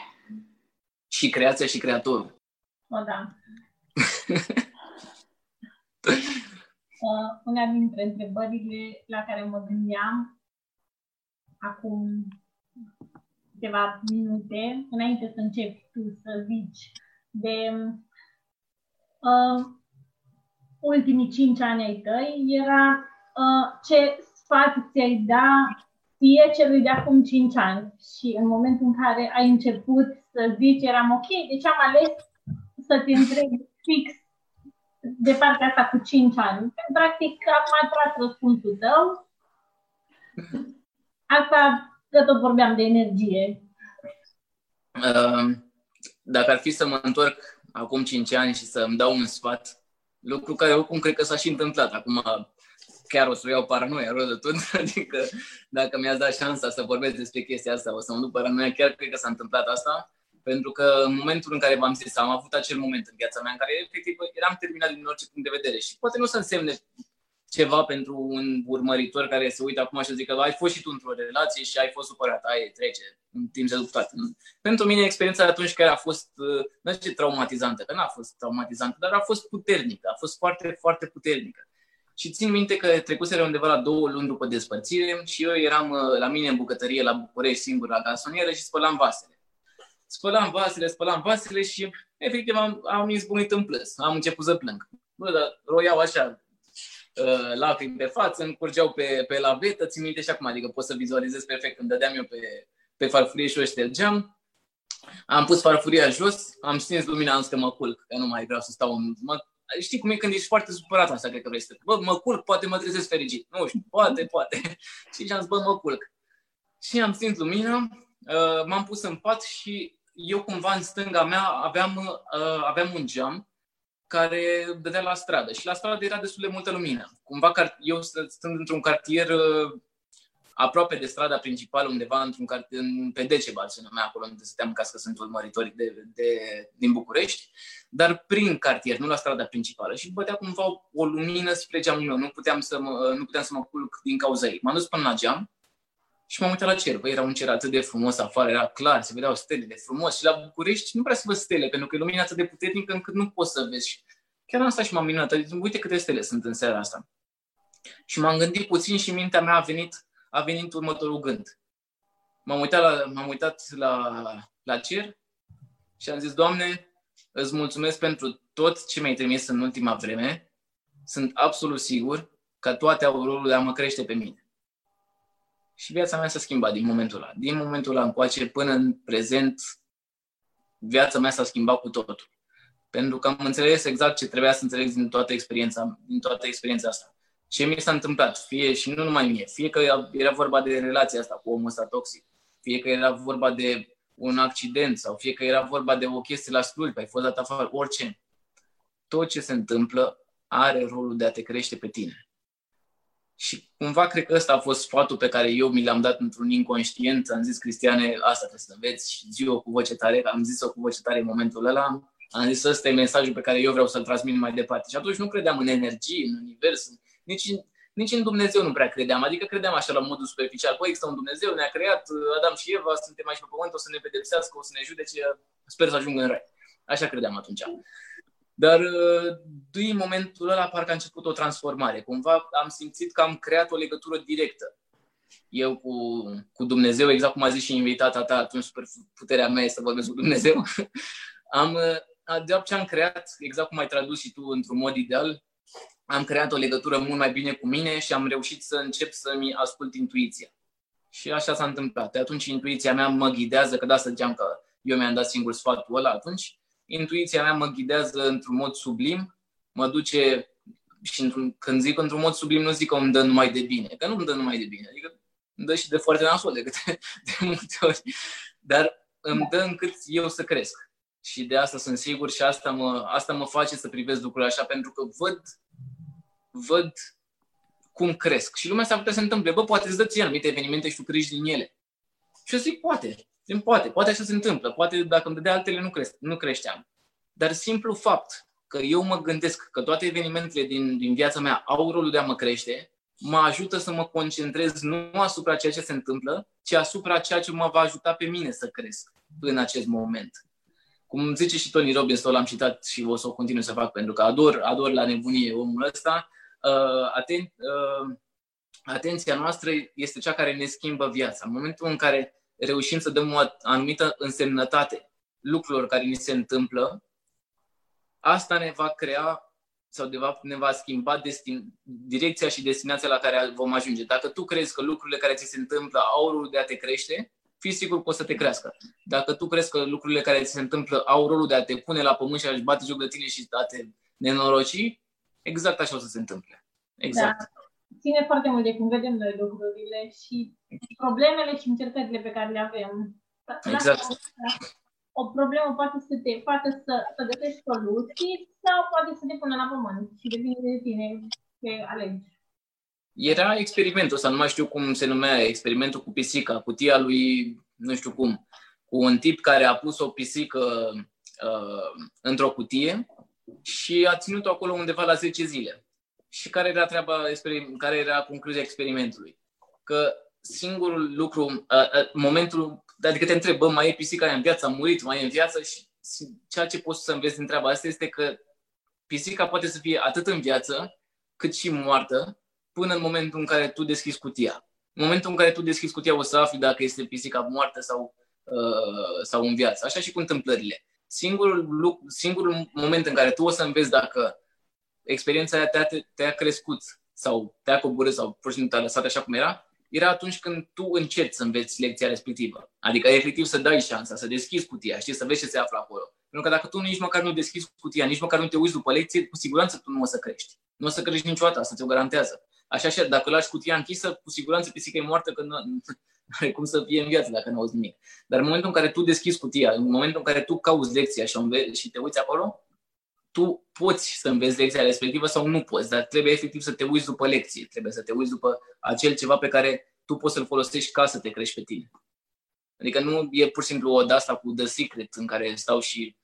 Și creația și creatorul. O, da. uh, una dintre întrebările la care mă gândeam acum câteva minute, înainte să începi tu să zici de uh, ultimii cinci ani ai tăi, era uh, ce sfat ți-ai da ție celui de acum cinci ani. Și în momentul în care ai început să zici, eram ok, deci am ales să te întreb fix de partea asta cu 5 ani. Practic, am mai tras răspunsul tău. Asta, că tot vorbeam de energie. Uh, dacă ar fi să mă întorc acum 5 ani și să îmi dau un sfat, lucru care oricum cred că s-a și întâmplat. Acum chiar o să iau paranoia rău de tot, adică dacă mi-ați dat șansa să vorbesc despre chestia asta, o să mă duc paranoia, chiar cred că s-a întâmplat asta. Pentru că în momentul în care v-am zis, am avut acel moment în viața mea în care efectiv eram terminat din orice punct de vedere și poate nu să însemne ceva pentru un urmăritor care se uită acum și zice că ai fost și tu într-o relație și ai fost supărat, ai trece în timp de toate. Pentru mine experiența de atunci care a fost, nu știu ce traumatizantă, că n-a fost traumatizantă, dar a fost puternică, a fost foarte, foarte puternică. Și țin minte că trecuseră undeva la două luni după despărțire și eu eram uh, la mine în bucătărie la București singur la gasonieră și spălam vasele spălam vasele, spălam vasele și efectiv am, am izbunit în plâns. Am început să plâng. Bă, dar roiau așa uh, lacrimi pe față, îmi curgeau pe, pe lavetă, țin minte și acum, adică pot să vizualizez perfect când dădeam eu pe, pe farfurie și o ștergeam. Am pus farfuria jos, am stins lumina, am zis că mă culc, că nu mai vreau să stau în... Mă, știi cum e când ești foarte supărat asta, cred că vrei să... Bă, mă culc, poate mă trezesc fericit. Nu știu, poate, poate. și am zis, bă, mă culc. Și am stins lumina, uh, m-am pus în pat și eu cumva în stânga mea aveam, uh, aveam un geam care dădea la stradă și la stradă era destul de multă lumină. Cumva eu stând într-un cartier uh, aproape de strada principală, undeva într-un cartier, în, pe Decebal se numea acolo unde stăteam ca că sunt urmăritori de, de, din București, dar prin cartier, nu la strada principală și bătea cumva o, o lumină spre geamul meu. Nu puteam să mă, nu puteam să mă culc din cauza ei. M-am dus până la geam și m-am uitat la cer. Băi, era un cer atât de frumos afară, era clar, se vedeau stelele frumos. Și la București nu prea se văd stele, pentru că e lumina atât de puternică încât nu poți să vezi. Și chiar am stat și m-am minunat. Adică, uite câte stele sunt în seara asta. Și m-am gândit puțin și mintea mea a venit, a venit următorul gând. M-am uitat la, m-am uitat la, la cer și am zis, Doamne, îți mulțumesc pentru tot ce mi-ai trimis în ultima vreme. Sunt absolut sigur că toate au rolul de a mă crește pe mine. Și viața mea s-a schimbat din momentul ăla. Din momentul ăla încoace până în prezent, viața mea s-a schimbat cu totul. Pentru că am înțeles exact ce trebuia să înțeleg din toată experiența, din toată experiența asta. Ce mi s-a întâmplat, fie și nu numai mie, fie că era vorba de relația asta cu omul ăsta toxic, fie că era vorba de un accident sau fie că era vorba de o chestie la slujbă, ai fost dat afară, orice. Tot ce se întâmplă are rolul de a te crește pe tine. Și cumva cred că ăsta a fost sfatul pe care eu mi l-am dat într-un inconștient. Am zis, Cristiane, asta trebuie să înveți și zi-o cu voce tare. Am zis-o cu voce tare în momentul ăla. Am zis, ăsta e mesajul pe care eu vreau să-l transmit mai departe. Și atunci nu credeam în energie, în univers, nici în, nici în Dumnezeu nu prea credeam. Adică credeam așa la modul superficial. Păi există un Dumnezeu, ne-a creat Adam și Eva, suntem aici pe pământ, o să ne pedepsească, o să ne judece, sper să ajungă în rai. Așa credeam atunci. Dar uh, din momentul ăla parcă a început o transformare. Cumva am simțit că am creat o legătură directă. Eu cu, cu Dumnezeu, exact cum a zis și invitata ta, atunci super puterea mea este să vorbesc cu Dumnezeu. am, uh, de ce am creat, exact cum ai tradus și tu într-un mod ideal, am creat o legătură mult mai bine cu mine și am reușit să încep să-mi ascult intuiția. Și așa s-a întâmplat. De atunci intuiția mea mă ghidează, că da, să ziceam că eu mi-am dat singur sfatul ăla atunci, intuiția mea mă ghidează într-un mod sublim, mă duce și într-un, când zic într-un mod sublim, nu zic că îmi dă numai de bine, că nu îmi dă numai de bine, adică îmi dă și de foarte nasol de, câte, de multe ori, dar îmi dă încât eu să cresc. Și de asta sunt sigur și asta mă, asta mă face să privesc lucrurile așa, pentru că văd, văd cum cresc. Și lumea s-ar putea să se întâmple. Bă, poate îți dă ție anumite evenimente și tu crești din ele. Și eu zic, poate. Din poate. Poate așa se întâmplă. Poate dacă îmi dădea altele, nu, cresc, nu creșteam. Dar simplu fapt că eu mă gândesc că toate evenimentele din, din viața mea au rolul de a mă crește, mă ajută să mă concentrez nu asupra ceea ce se întâmplă, ci asupra ceea ce mă va ajuta pe mine să cresc în acest moment. Cum zice și Tony Robbins, l-am citat și o să o continui să fac pentru că ador, ador la nebunie omul ăsta, uh, aten, uh, atenția noastră este cea care ne schimbă viața. În momentul în care reușim să dăm o anumită însemnătate lucrurilor care ni se întâmplă, asta ne va crea sau de fapt ne va schimba destin, direcția și destinația la care vom ajunge. Dacă tu crezi că lucrurile care ți se întâmplă au rolul de a te crește, fii sigur că o să te crească. Dacă tu crezi că lucrurile care ți se întâmplă au rolul de a te pune la pământ și a-și bate joc de tine și a te nenoroci, exact așa o să se întâmple. Exact. Da. Ține foarte mult de cum vedem noi lucrurile și problemele și încercările pe care le avem. Exact. Da o problemă poate să te facă să, să găsești soluții sau poate să te pună la pământ și depinde de tine ce alegi. Era experimentul ăsta, nu mai știu cum se numea, experimentul cu pisica, cutia lui, nu știu cum, cu un tip care a pus o pisică uh, într-o cutie și a ținut-o acolo undeva la 10 zile. Și care era treaba, care era concluzia experimentului? Că singurul lucru, uh, uh, momentul adică te întreb, bă, mai e pisica aia în viață, a murit, mai e în viață și ceea ce poți să înveți din treaba asta este că pisica poate să fie atât în viață, cât și moartă, până în momentul în care tu deschizi cutia. În momentul în care tu deschizi cutia o să afli dacă este pisica moartă sau, uh, sau în viață. Așa și cu întâmplările. Singurul, lucru, singurul moment în care tu o să înveți dacă experiența aia te-a, te-a crescut sau te-a coborât sau pur și simplu te-a lăsat așa cum era, era atunci când tu încerci să înveți lecția respectivă. Adică efectiv să dai șansa, să deschizi cutia, știi, să vezi ce se află acolo. Pentru că dacă tu nici măcar nu deschizi cutia, nici măcar nu te uiți după lecție, cu siguranță tu nu o să crești. Nu o să crești niciodată, asta ți-o garantează. Așa și dacă lași cutia închisă, cu siguranță pisica e moartă că nu are cum să fie în viață dacă nu auzi nimic. Dar în momentul în care tu deschizi cutia, în momentul în care tu cauți lecția și, și te uiți acolo, tu poți să înveți lecția respectivă sau nu poți, dar trebuie efectiv să te uiți după lecție, trebuie să te uiți după acel ceva pe care tu poți să-l folosești ca să te crești pe tine. Adică nu e pur și simplu o de asta cu The Secret în care stau și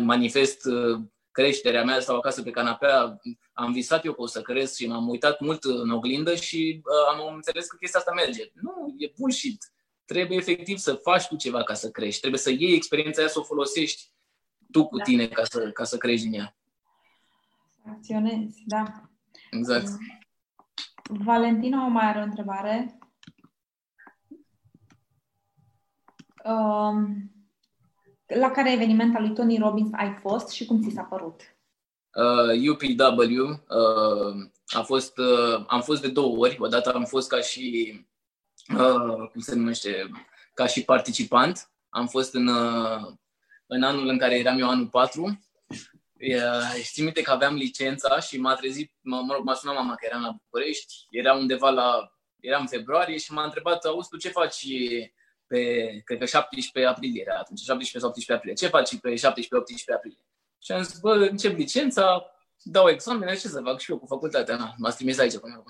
manifest uh, creșterea mea, stau acasă pe canapea, am visat eu că o să cresc și m-am uitat mult în oglindă și uh, am înțeles că chestia asta merge. Nu, e bullshit. Trebuie efectiv să faci tu ceva ca să crești. Trebuie să iei experiența aia să o folosești tu cu da. tine ca să, ca să crești din ea. Acționezi, da. Exact. Valentina o mai are o întrebare. Um, la care eveniment al lui Tony Robbins ai fost și cum ți s-a părut? Uh, UPW. Uh, a fost, uh, am fost de două ori. Odată am fost ca și, uh, cum se numește, ca și participant. Am fost în, uh, în anul în care eram eu anul 4. Uh, știi minte că aveam licența și m-a trezit, mă, mă rog, m-a sunat mama că eram la București, era undeva la, eram în februarie și m-a întrebat, auzi, tu ce faci pe, cred că 17 aprilie era atunci, 17 sau 18 aprilie. Ce faci pe 17-18 aprilie? Și am zis, bă, încep licența, dau examene, ce să fac și eu cu facultatea, na, m-ați trimis aici până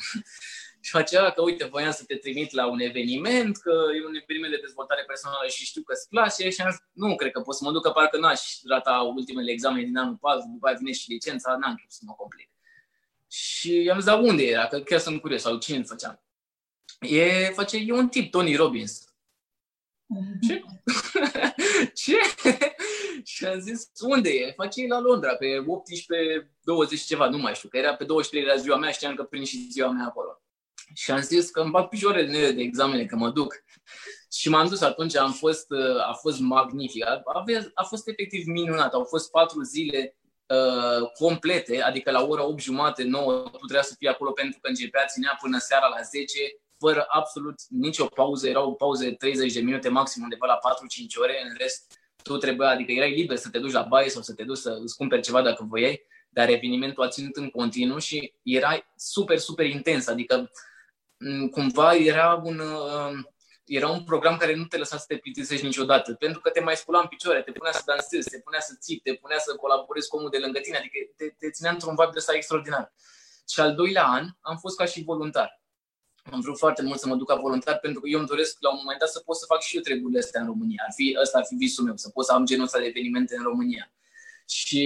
Și facea că, uite, voiam să te trimit la un eveniment, că e un eveniment de dezvoltare personală și știu că îți place și am zis, nu, cred că pot să mă duc, că parcă n-aș rata ultimele examene din anul 4, după aia vine și licența, n-am timp să mă complic. Și am zis, dar unde era? Că chiar sunt curios, sau cine îl făcea? E, face, e un tip, Tony Robbins. Ce? Ce? și am zis, unde e? Face la Londra, pe 18, 20 ceva, nu mai știu, că era pe 23 era ziua mea, știam că prind și ziua mea acolo. Și am zis că îmi bag picioarele de examene, că mă duc. Și m-am dus atunci, am fost, a fost magnific, a, a fost efectiv minunat. Au fost patru zile uh, complete, adică la ora 8 jumate, 9, tu trebuia să fii acolo pentru că începea, ținea până seara la 10, fără absolut nicio pauză, erau pauze 30 de minute maxim, undeva la 4-5 ore, în rest tu trebuia, adică erai liber să te duci la baie sau să te duci să îți cumperi ceva dacă voiai, dar evenimentul a ținut în continuu și era super, super intens, adică cumva era un, uh, era un program care nu te lăsa să te plictisești niciodată, pentru că te mai spula în picioare, te punea să dansezi, te punea să ții, te punea să colaborezi cu omul de lângă tine, adică te, te ținea într-un vibe de ăsta extraordinar. Și al doilea an am fost ca și voluntar. Am vrut foarte mult să mă duc ca voluntar pentru că eu îmi doresc la un moment dat să pot să fac și eu treburile astea în România. Ar fi, ăsta ar fi visul meu, să pot să am genul ăsta de evenimente în România. Și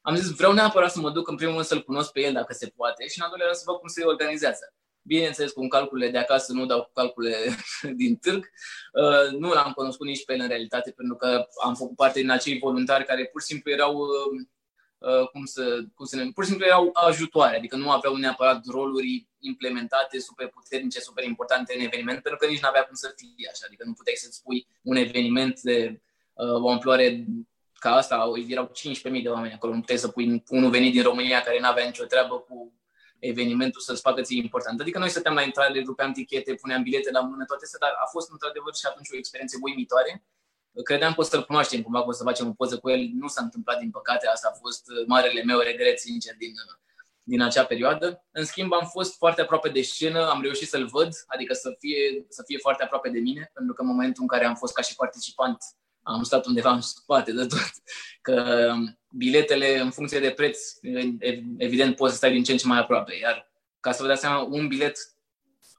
am zis, vreau neapărat să mă duc în primul rând să-l cunosc pe el dacă se poate și în al doilea rând să văd cum se organizează. Bineînțeles, cu calculele de acasă nu dau cu calculele din târg. Uh, nu l-am cunoscut nici pe el în realitate, pentru că am făcut parte din acei voluntari care pur și simplu erau uh, uh, cum să, cum să ne, pur și simplu erau ajutoare, adică nu aveau neapărat roluri implementate super puternice, super importante în eveniment, pentru că nici nu avea cum să fie așa, adică nu puteai să-ți spui un eveniment de uh, o amploare ca asta, erau 15.000 de oameni acolo, nu puteai să pui unul venit din România care nu avea nicio treabă cu evenimentul să-ți facă ție important. Adică noi stăteam la intrare, rupeam tichete, puneam bilete la mână, toate astea, dar a fost într-adevăr și atunci o experiență uimitoare. Credeam că o să-l cunoaștem cumva, că o să facem o poză cu el. Nu s-a întâmplat, din păcate, asta a fost marele meu regret, sincer, din, din acea perioadă. În schimb, am fost foarte aproape de scenă, am reușit să-l văd, adică să fie, să fie foarte aproape de mine, pentru că în momentul în care am fost ca și participant, am stat undeva în spate de tot. Că biletele, în funcție de preț, evident, poți să stai din ce în ce mai aproape. Iar ca să vă dați seama, un bilet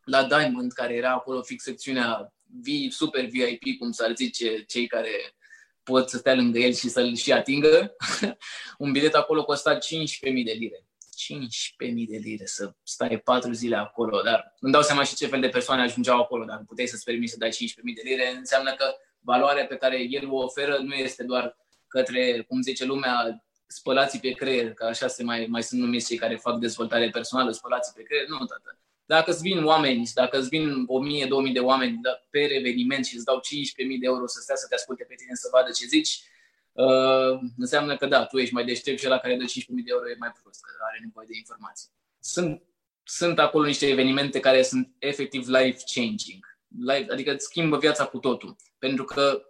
la Diamond, care era acolo fix secțiunea V, super VIP, cum s-ar zice, cei care pot să stea lângă el și să-l și atingă, un bilet acolo costa 15.000 de lire. 15.000 de lire să stai 4 zile acolo, dar îmi dau seama și ce fel de persoane ajungeau acolo. Dacă puteai să-ți permiți să dai 15.000 de lire, înseamnă că valoarea pe care el o oferă nu este doar către, cum zice lumea, spălații pe creier, că așa se mai, mai sunt numiți cei care fac dezvoltare personală, spălații pe creier. Nu, tată. Dacă îți vin oameni, dacă îți vin 1000-2000 de oameni pe eveniment și îți dau 15.000 de euro să stea să te asculte pe tine, să vadă ce zici, uh, înseamnă că da, tu ești mai deștept și la care dă 15.000 de euro e mai prost, că are nevoie de informații. Sunt, sunt acolo niște evenimente care sunt efectiv life-changing. Life, adică îți schimbă viața cu totul. Pentru că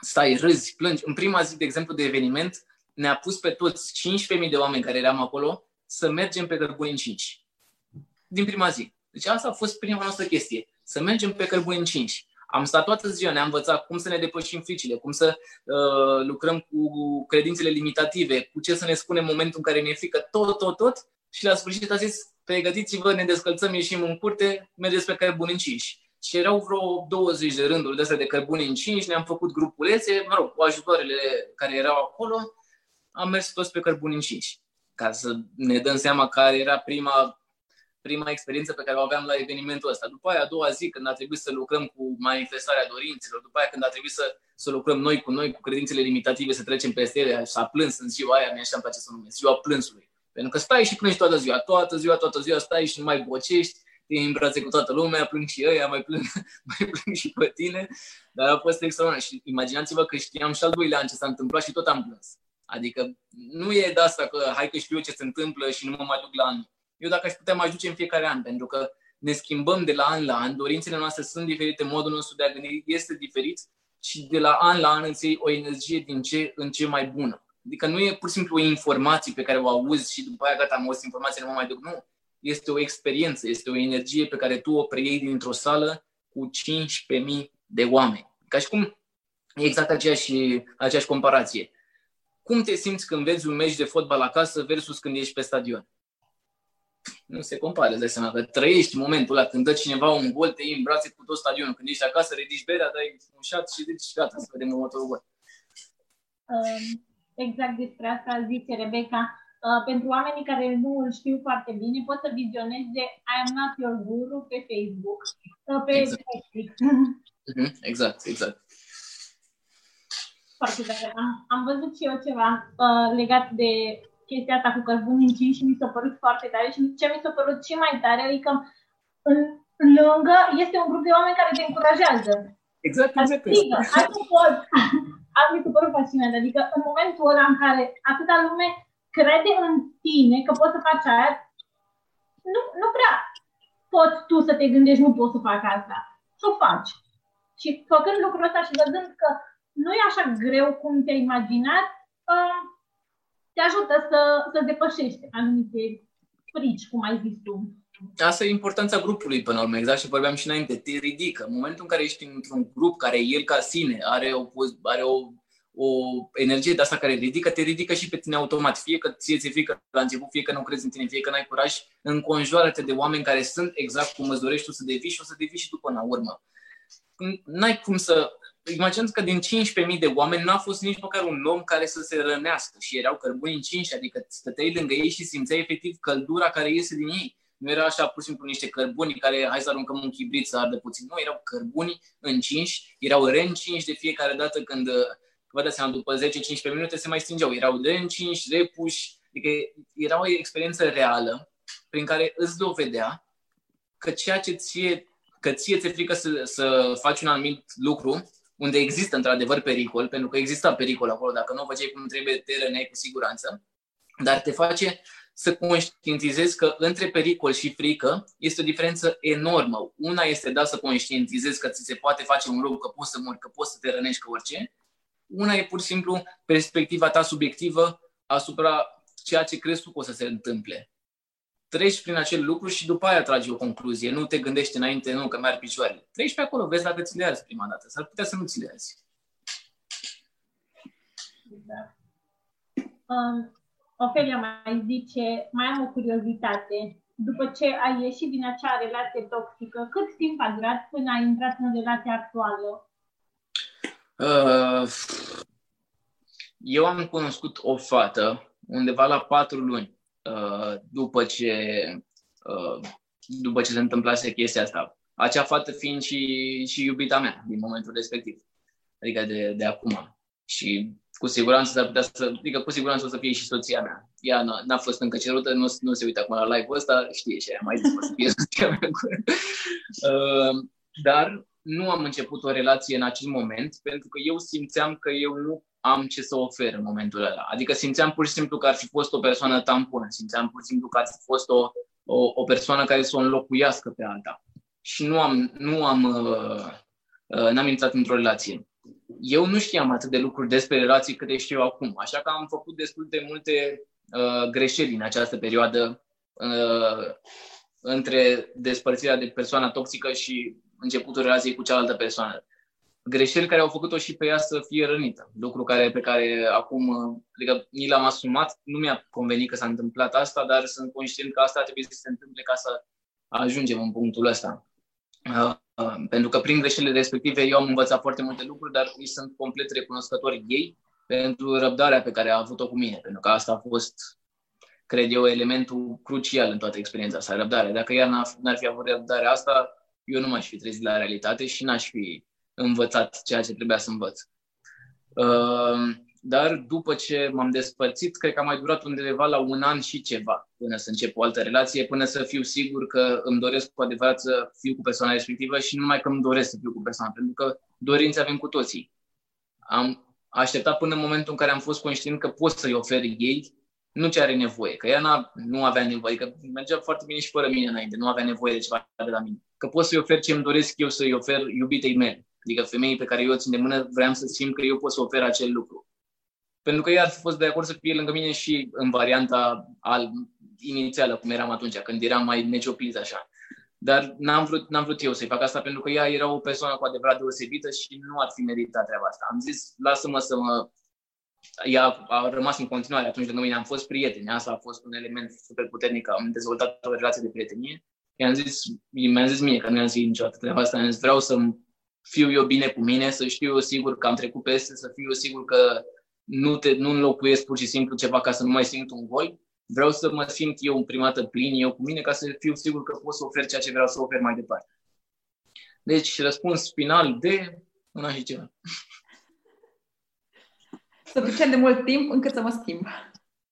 stai, râzi, plângi. În prima zi, de exemplu, de eveniment, ne-a pus pe toți 15.000 de oameni care eram acolo să mergem pe cărbuni în 5. Din prima zi. Deci asta a fost prima noastră chestie. Să mergem pe cărbuni în 5. Am stat toată ziua, ne-am învățat cum să ne depășim fricile, cum să uh, lucrăm cu credințele limitative, cu ce să ne spunem în momentul în care ne e frică, tot, tot, tot. Și la sfârșit a zis, pregătiți-vă, ne descălțăm, ieșim în curte, mergeți pe cărbuni în 5 și erau vreo 20 de rânduri de astea de cărbuni în 5, ne-am făcut grupulețe, mă rog, cu ajutoarele care erau acolo, am mers toți pe cărbuni în 5, ca să ne dăm seama care era prima, prima experiență pe care o aveam la evenimentul ăsta. După aia, a doua zi, când a trebuit să lucrăm cu manifestarea dorințelor, după aia când a trebuit să, să lucrăm noi cu noi, cu credințele limitative, să trecem peste ele, s-a plâns în ziua aia, mi așa îmi place să numesc, ziua plânsului. Pentru că stai și plângi toată ziua, toată ziua, toată ziua, stai și nu mai bocești, te în brațe cu toată lumea, plâng și ăia, mai plâng, mai plâng și pe tine, dar a fost extraordinar. Și imaginați-vă că știam și al doilea an ce s-a întâmplat și tot am plâns. Adică nu e de asta că hai că știu eu ce se întâmplă și nu mă mai duc la an. Eu dacă aș putea mai duce în fiecare an, pentru că ne schimbăm de la an la an, dorințele noastre sunt diferite, modul nostru de a gândi este diferit și de la an la an îți iei o energie din ce în ce mai bună. Adică nu e pur și simplu o informație pe care o auzi și după aia gata, am auzit informație, nu mă mai duc. Nu este o experiență, este o energie pe care tu o preiei dintr-o sală cu 15.000 de oameni. Ca și cum e exact aceeași, aceeași comparație. Cum te simți când vezi un meci de fotbal acasă versus când ești pe stadion? Nu se compară, îți dai seama că trăiești momentul ăla când dă cineva un gol, te iei în brațe cu tot stadionul. Când ești acasă, ridici berea, dai un șat și zici gata, să vedem următorul gol. Um, exact despre asta zice Rebecca. Uh, pentru oamenii care nu îl știu foarte bine, pot să vizioneze I am not your guru pe Facebook, uh, pe exact. Netflix. Mm-hmm. Exact, exact. Foarte tare. Am, am văzut și eu ceva uh, legat de chestia asta cu cărbuni în și mi s-a părut foarte tare și ce mi s-a părut și mai tare, adică în lângă este un grup de oameni care te încurajează. Exact, exact. Adică, hai că poți, asta mi se părut fascinant. Adică în momentul ăla în care atâta lume crede în tine că poți să faci aia, nu, nu prea poți tu să te gândești, nu poți să fac asta. Și o faci. Și făcând lucrul ăsta și văzând că nu e așa greu cum te-ai imaginat, uh, te ajută să, să depășești anumite frici, cum ai zis tu. Asta e importanța grupului până la urmă, exact și vorbeam și înainte, te ridică. În momentul în care ești într-un grup care el ca sine are o, are o, o energie de asta care ridică, te ridică și pe tine automat. Fie că ție ți-e frică la început, fie că nu crezi în tine, fie că n-ai curaj, înconjoară-te de oameni care sunt exact cum îți dorești tu să devii și o să devii și tu până la urmă. N-ai cum să imaginează că din 15.000 de oameni n-a fost nici măcar un om care să se rănească și erau cărbuni încinși, adică stăteai lângă ei și simțeai efectiv căldura care iese din ei. Nu era așa pur și simplu niște cărbuni care hai să aruncăm un chibrit să ardă puțin. Nu, erau cărbuni încinși, erau reîncinși de fiecare dată când, vă dați seama, după 10-15 minute se mai stingeau. Erau reîncinși, repuși, adică era o experiență reală prin care îți dovedea că ceea ce ție, că ție ți-e frică să, să faci un anumit lucru, unde există într-adevăr pericol, pentru că exista pericol acolo, dacă nu o făceai cum trebuie, te răneai cu siguranță, dar te face să conștientizezi că între pericol și frică este o diferență enormă. Una este da să conștientizezi că ți se poate face un rău, că poți să mori, că poți să te rănești, că orice. Una e pur și simplu perspectiva ta subiectivă asupra ceea ce crezi tu că o să se întâmple. Treci prin acel lucru și după aia tragi o concluzie. Nu te gândești înainte, nu, că merg picioarele. Treci pe acolo, vezi dacă ți le arzi prima dată. S-ar putea să nu ți le arzi. Da. Um, Ofelia mai zice, mai am o curiozitate. După ce ai ieșit din acea relație toxică, cât timp a durat până ai intrat în relația actuală? Uh, eu am cunoscut o fată undeva la patru luni uh, după ce uh, după ce se întâmplase chestia asta. Acea fată fiind și, și iubita mea din momentul respectiv. Adică de, de acum. Și cu siguranță s-ar putea să, adică cu siguranță o să fie și soția mea. Ea n-a, n-a fost încă cerută, nu, nu se uită acum la live-ul ăsta, știe și ea mai zis să fie soția mea. uh, dar nu am început o relație în acel moment, pentru că eu simțeam că eu nu am ce să ofer în momentul ăla. Adică simțeam pur și simplu că ar fi fost o persoană tampon, simțeam pur și simplu că ar fi fost o, o, o persoană care să o înlocuiască pe alta. Și nu am, nu am, uh, uh, n-am intrat într-o relație eu nu știam atât de lucruri despre relații cât știu acum, așa că am făcut destul de multe uh, greșeli în această perioadă uh, între despărțirea de persoana toxică și începutul relației cu cealaltă persoană. Greșeli care au făcut-o și pe ea să fie rănită. Lucru care, pe care acum adică, ni l-am asumat. Nu mi-a convenit că s-a întâmplat asta, dar sunt conștient că asta trebuie să se întâmple ca să ajungem în punctul ăsta. Uh, Um, pentru că prin greșelile respective eu am învățat foarte multe lucruri, dar îi sunt complet recunoscători ei pentru răbdarea pe care a avut-o cu mine, pentru că asta a fost, cred eu, elementul crucial în toată experiența asta, răbdarea. Dacă ea n-ar fi avut răbdarea asta, eu nu m-aș fi trezit la realitate și n-aș fi învățat ceea ce trebuia să învăț. Uh, dar după ce m-am despărțit, cred că a mai durat undeva la un an și ceva până să încep o altă relație, până să fiu sigur că îmi doresc cu adevărat să fiu cu persoana respectivă și nu numai că îmi doresc să fiu cu persoana, pentru că dorințe avem cu toții. Am așteptat până în momentul în care am fost conștient că pot să-i ofer ei nu ce are nevoie, că ea n-a, nu avea nevoie, că mergea foarte bine și fără mine înainte, nu avea nevoie de ceva de la mine. Că pot să-i ofer ce îmi doresc eu să-i ofer iubitei mele. Adică femeii pe care eu o țin de mână, vreau să simt că eu pot să ofer acel lucru pentru că ea ar fi fost de acord să fie lângă mine și în varianta al, inițială, cum eram atunci, când eram mai necioplit așa. Dar n-am vrut, n-am vrut eu să-i fac asta pentru că ea era o persoană cu adevărat deosebită și nu ar fi meritat treaba asta. Am zis, lasă-mă să mă... Ea a rămas în continuare atunci lângă mine, am fost prieteni, asta a fost un element super puternic, am dezvoltat o relație de prietenie. I-am zis, mi-am zis mie că nu i-am zis niciodată treaba asta, am zis, vreau să fiu eu bine cu mine, să știu eu sigur că am trecut peste, să fiu eu sigur că nu, te, nu înlocuiesc pur și simplu ceva ca să nu mai simt un gol. Vreau să mă simt eu în prima dată plin, eu cu mine, ca să fiu sigur că pot să ofer ceea ce vreau să ofer mai departe. Deci, răspuns final de una și ceva. Suficient de mult timp încât să mă schimb.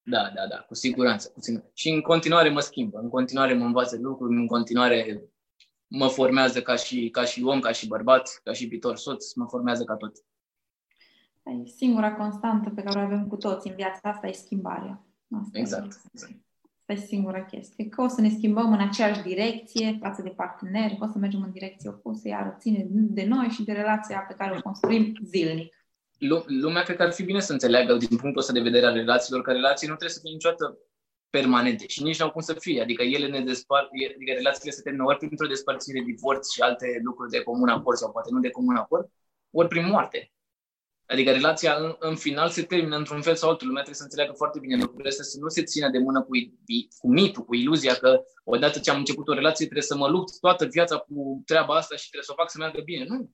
Da, da, da, cu siguranță. Cu siguranță. Și în continuare mă schimbă, în continuare mă învață lucruri, în continuare mă formează ca și, ca și om, ca și bărbat, ca și viitor soț, mă formează ca tot. E singura constantă pe care o avem cu toți în viața asta e schimbarea. Asta Exact. E, exact. asta e singura chestie. Că o să ne schimbăm în aceeași direcție față de parteneri, o să mergem în direcție opusă, iar ține de noi și de relația pe care o construim zilnic. Lu- Lumea cred că ar fi bine să înțeleagă din punctul ăsta de vedere al relațiilor, că relații nu trebuie să fie niciodată permanente și nici nu au cum să fie. Adică ele ne despart, adică relațiile se termină ori printr-o despărțire, divorț și alte lucruri de comun acord sau poate nu de comun acord, ori prin moarte. Adică relația în, în final se termină într-un fel sau altul. Lumea trebuie să înțeleagă foarte bine lucrurile astea, să nu se țină de mână cu, cu mitul, cu iluzia că odată ce am început o relație trebuie să mă lupt toată viața cu treaba asta și trebuie să o fac să meargă bine. Nu.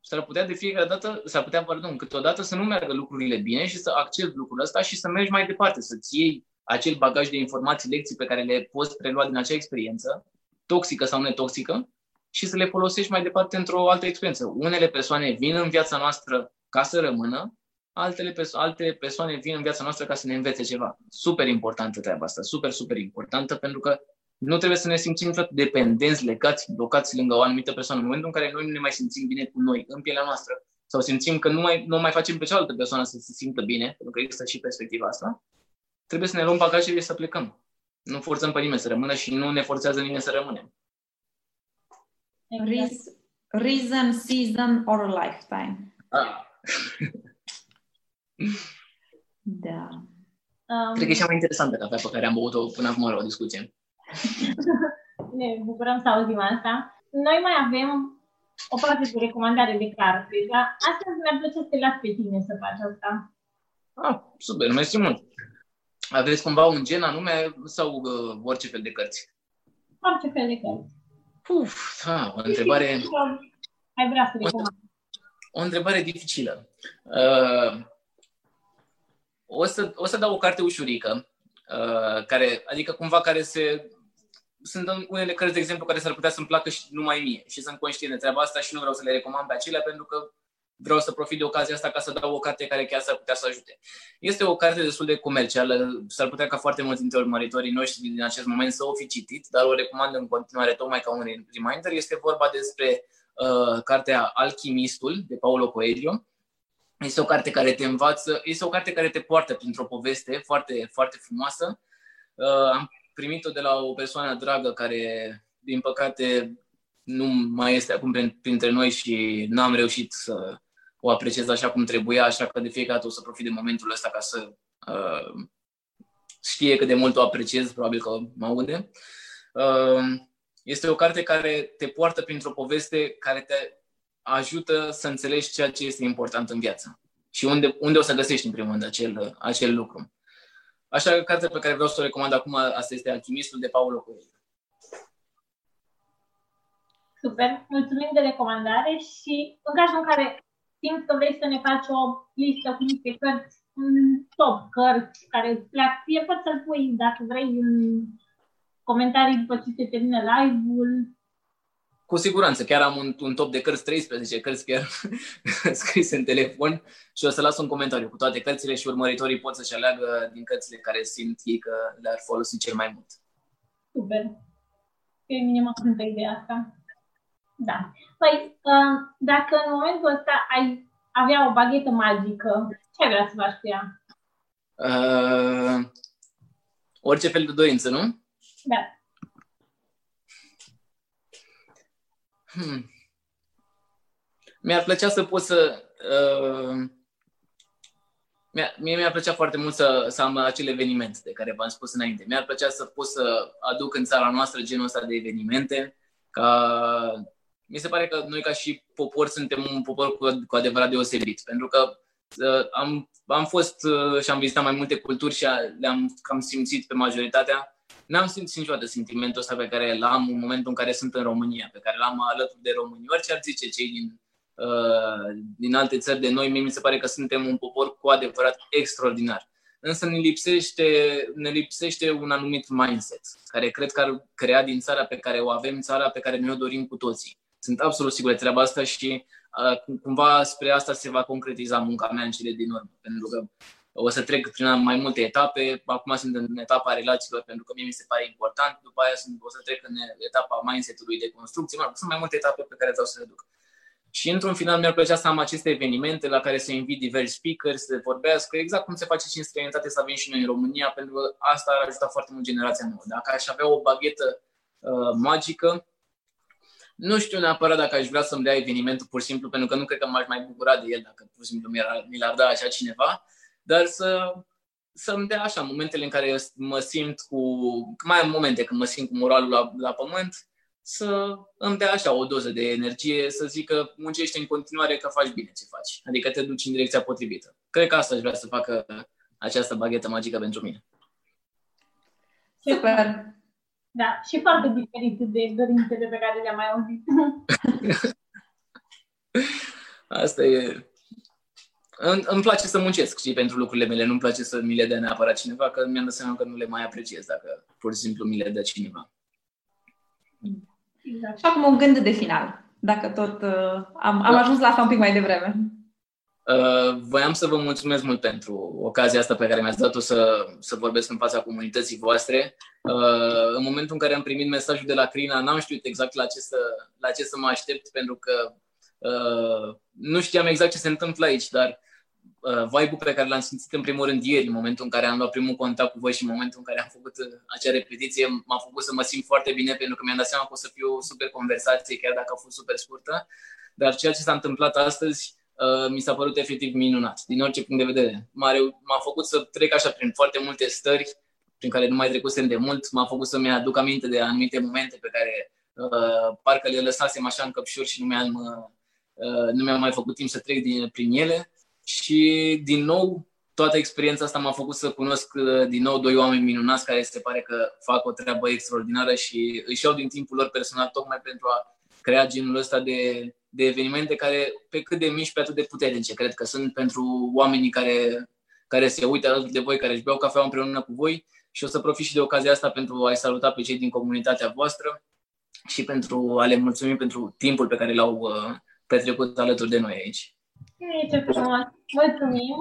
S-ar putea de fiecare dată, s-ar putea, pardon, câteodată să nu meargă lucrurile bine și să accepti lucrul ăsta și să mergi mai departe, să-ți iei acel bagaj de informații, lecții pe care le poți prelua din acea experiență, toxică sau netoxică, și să le folosești mai departe într-o altă experiență. Unele persoane vin în viața noastră ca să rămână, altele perso- alte persoane vin în viața noastră ca să ne învețe ceva. Super importantă treaba asta, super, super importantă, pentru că nu trebuie să ne simțim tot dependenți, legați, blocați lângă o anumită persoană. În momentul în care noi nu ne mai simțim bine cu noi, în pielea noastră, sau simțim că nu mai, nu mai facem pe cealaltă persoană să se simtă bine, pentru că există și perspectiva asta, trebuie să ne luăm bagajele și să plecăm. Nu forțăm pe nimeni să rămână și nu ne forțează nimeni să rămânem. Exact. Reason, season or a lifetime. Ah. Da. Um, Cred că e cea mai interesantă cafea pe care am băut-o până acum la o discuție. ne bucurăm să auzim asta. Noi mai avem o parte de recomandare de carte, dar astăzi mi-ar plăcea să te las pe tine să faci asta. Ah, super, mersi mult. Aveți cumva un gen anume sau uh, orice fel de cărți? Orice fel de cărți. Uf, da, o întrebare, Ai vrea să recomand. o întrebare dificilă. Uh, o, să, o să dau o carte ușurică, uh, care, adică cumva care se... Sunt unele cărți, de exemplu, care s-ar putea să-mi placă și numai mie și sunt conștient de treaba asta și nu vreau să le recomand pe acelea pentru că vreau să profit de ocazia asta ca să dau o carte care chiar s-ar putea să ajute. Este o carte destul de comercială, s-ar putea ca foarte mulți dintre urmăritorii noștri din acest moment să o fi citit, dar o recomand în continuare tocmai ca un reminder. Este vorba despre uh, cartea Alchimistul de Paulo Coelho. Este o carte care te învață, este o carte care te poartă printr-o poveste foarte, foarte frumoasă. Uh, am primit-o de la o persoană dragă care, din păcate, nu mai este acum printre noi și n-am reușit să o apreciez așa cum trebuia, așa că de fiecare dată o să profit de momentul ăsta ca să uh, știe cât de mult o apreciez, probabil că mă aude. Uh, este o carte care te poartă printr-o poveste care te ajută să înțelegi ceea ce este important în viață și unde, unde o să găsești în primul rând acel, acel lucru. Așa că cartea pe care vreau să o recomand acum, asta este Alchimistul de Paulo Coelho. Super, mulțumim de recomandare și în cazul în care simți că vrei să ne faci o listă cu niște cărți, un top cărți care îți plac, fie poți să-l pui dacă vrei în comentarii după ce se termină live-ul. Cu siguranță, chiar am un, un top de cărți, 13 cărți chiar scrise în telefon și o să las un comentariu cu toate cărțile și urmăritorii pot să-și aleagă din cărțile care simt ei că le-ar folosi cel mai mult. Super. Pe mine mă cântă ideea asta. Da. Păi, uh, dacă în momentul ăsta ai avea o baghetă magică, ce ai vrea să faci cu ea? Uh, orice fel de dorință, nu? Da. Hmm. Mi-ar plăcea să pot să... Uh, mie mi-ar plăcea foarte mult să, să am acel eveniment de care v-am spus înainte. Mi-ar plăcea să pot să aduc în țara noastră genul ăsta de evenimente, ca mi se pare că noi ca și popor suntem un popor cu, cu adevărat deosebit, pentru că uh, am, am fost uh, și am vizitat mai multe culturi și le-am cam simțit pe majoritatea. N-am simțit niciodată sentimentul ăsta pe care l-am în momentul în care sunt în România, pe care l-am alături de români. Orice ar zice cei din, uh, din alte țări de noi, mie mi se pare că suntem un popor cu adevărat extraordinar. Însă ne lipsește, ne lipsește un anumit mindset, care cred că ar crea din țara pe care o avem, țara pe care noi o dorim cu toții sunt absolut sigur de treaba asta și uh, cumva spre asta se va concretiza munca mea în cele din urmă, pentru că o să trec prin mai multe etape. Acum sunt în etapa relațiilor, pentru că mie mi se pare important. După aia sunt, o să trec în etapa mindset-ului de construcție. Mă, sunt mai multe etape pe care vreau să le duc. Și într-un final mi-ar plăcea să am aceste evenimente la care să invit diversi speakers, să vorbească, exact cum se face și în străinătate să avem și noi în România, pentru că asta ar ajuta foarte mult generația nouă. Dacă aș avea o baghetă uh, magică, nu știu neapărat dacă aș vrea să-mi dea evenimentul pur și simplu, pentru că nu cred că m-aș mai bucura de el dacă pur și simplu mi l-ar da așa cineva, dar să, să-mi dea așa momentele în care mă simt cu, mai am momente când mă simt cu moralul la, la pământ, să îmi dea așa o doză de energie, să zic că muncește în continuare că faci bine ce faci, adică te duci în direcția potrivită. Cred că asta aș vrea să facă această baghetă magică pentru mine. Super! Da, și foarte diferit de dorințele pe care le-am mai auzit. Asta e... Îmi, îmi place să muncesc și pentru lucrurile mele. Nu-mi place să mi le dea neapărat cineva, că mi-am dat seama că nu le mai apreciez dacă pur și simplu mi le dă cineva. Exact. Și acum un gând de final, dacă tot uh, am, am da. ajuns la asta un pic mai devreme. Uh, voiam să vă mulțumesc mult pentru ocazia asta pe care mi-ați dat-o să, să vorbesc în fața comunității voastre. Uh, în momentul în care am primit mesajul de la Crina, n-am știut exact la ce să, la ce să mă aștept, pentru că uh, nu știam exact ce se întâmplă aici, dar uh, vibe-ul pe care l-am simțit în primul rând ieri, în momentul în care am luat primul contact cu voi și în momentul în care am făcut uh, acea repetiție, m-a făcut să mă simt foarte bine, pentru că mi-am dat seama că o să fie o super conversație, chiar dacă a fost super scurtă. Dar ceea ce s-a întâmplat astăzi uh, mi s-a părut efectiv minunat, din orice punct de vedere. M-a, m-a făcut să trec așa prin foarte multe stări prin care nu mai trecusem de mult, m-a făcut să-mi aduc aminte de anumite momente pe care uh, parcă le lăsasem așa în căpșuri și nu mi-am, uh, nu mi-am mai făcut timp să trec din, prin ele. Și, din nou, toată experiența asta m-a făcut să cunosc uh, din nou doi oameni minunați care se pare că fac o treabă extraordinară și își iau din timpul lor personal tocmai pentru a crea genul ăsta de, de evenimente care, pe cât de mici, pe atât de puternice, cred că sunt pentru oamenii care, care se uită alături de voi, care își beau cafea împreună cu voi și o să profit și de ocazia asta pentru a-i saluta pe cei din comunitatea voastră și pentru a le mulțumi pentru timpul pe care l-au uh, petrecut alături de noi aici. Ce frumos! Mulțumim!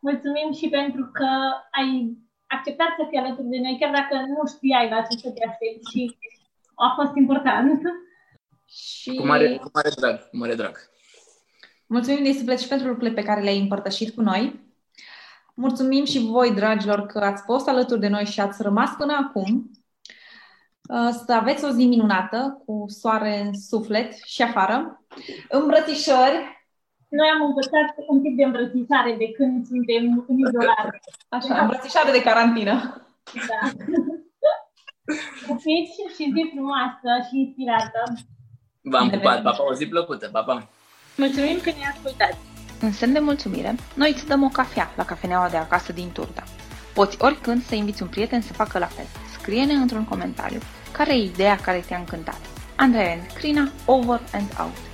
Mulțumim și pentru că ai acceptat să fii alături de noi, chiar dacă nu știai la ce să te aștepți și a fost important. Și... Cu mare, cu mare drag, cu mare drag. Mulțumim de suflet și pentru lucrurile pe care le-ai împărtășit cu noi. Mulțumim și voi, dragilor, că ați fost alături de noi și ați rămas până acum. Uh, să aveți o zi minunată, cu soare în suflet și afară. Îmbrățișări! Noi am învățat un tip de îmbrățișare de când suntem în izolare. Așa, îmbrățișare de carantină. Da. Fiți și zi frumoasă și inspirată. V-am pupat, papa, o zi plăcută, papa. Mulțumim că ne ascultați. În semn de mulțumire, noi îți dăm o cafea la cafeneaua de acasă din Turda. Poți oricând să inviți un prieten să facă la fel. Scrie-ne într-un comentariu care e ideea care te-a încântat. Andrei and Crina, over and out.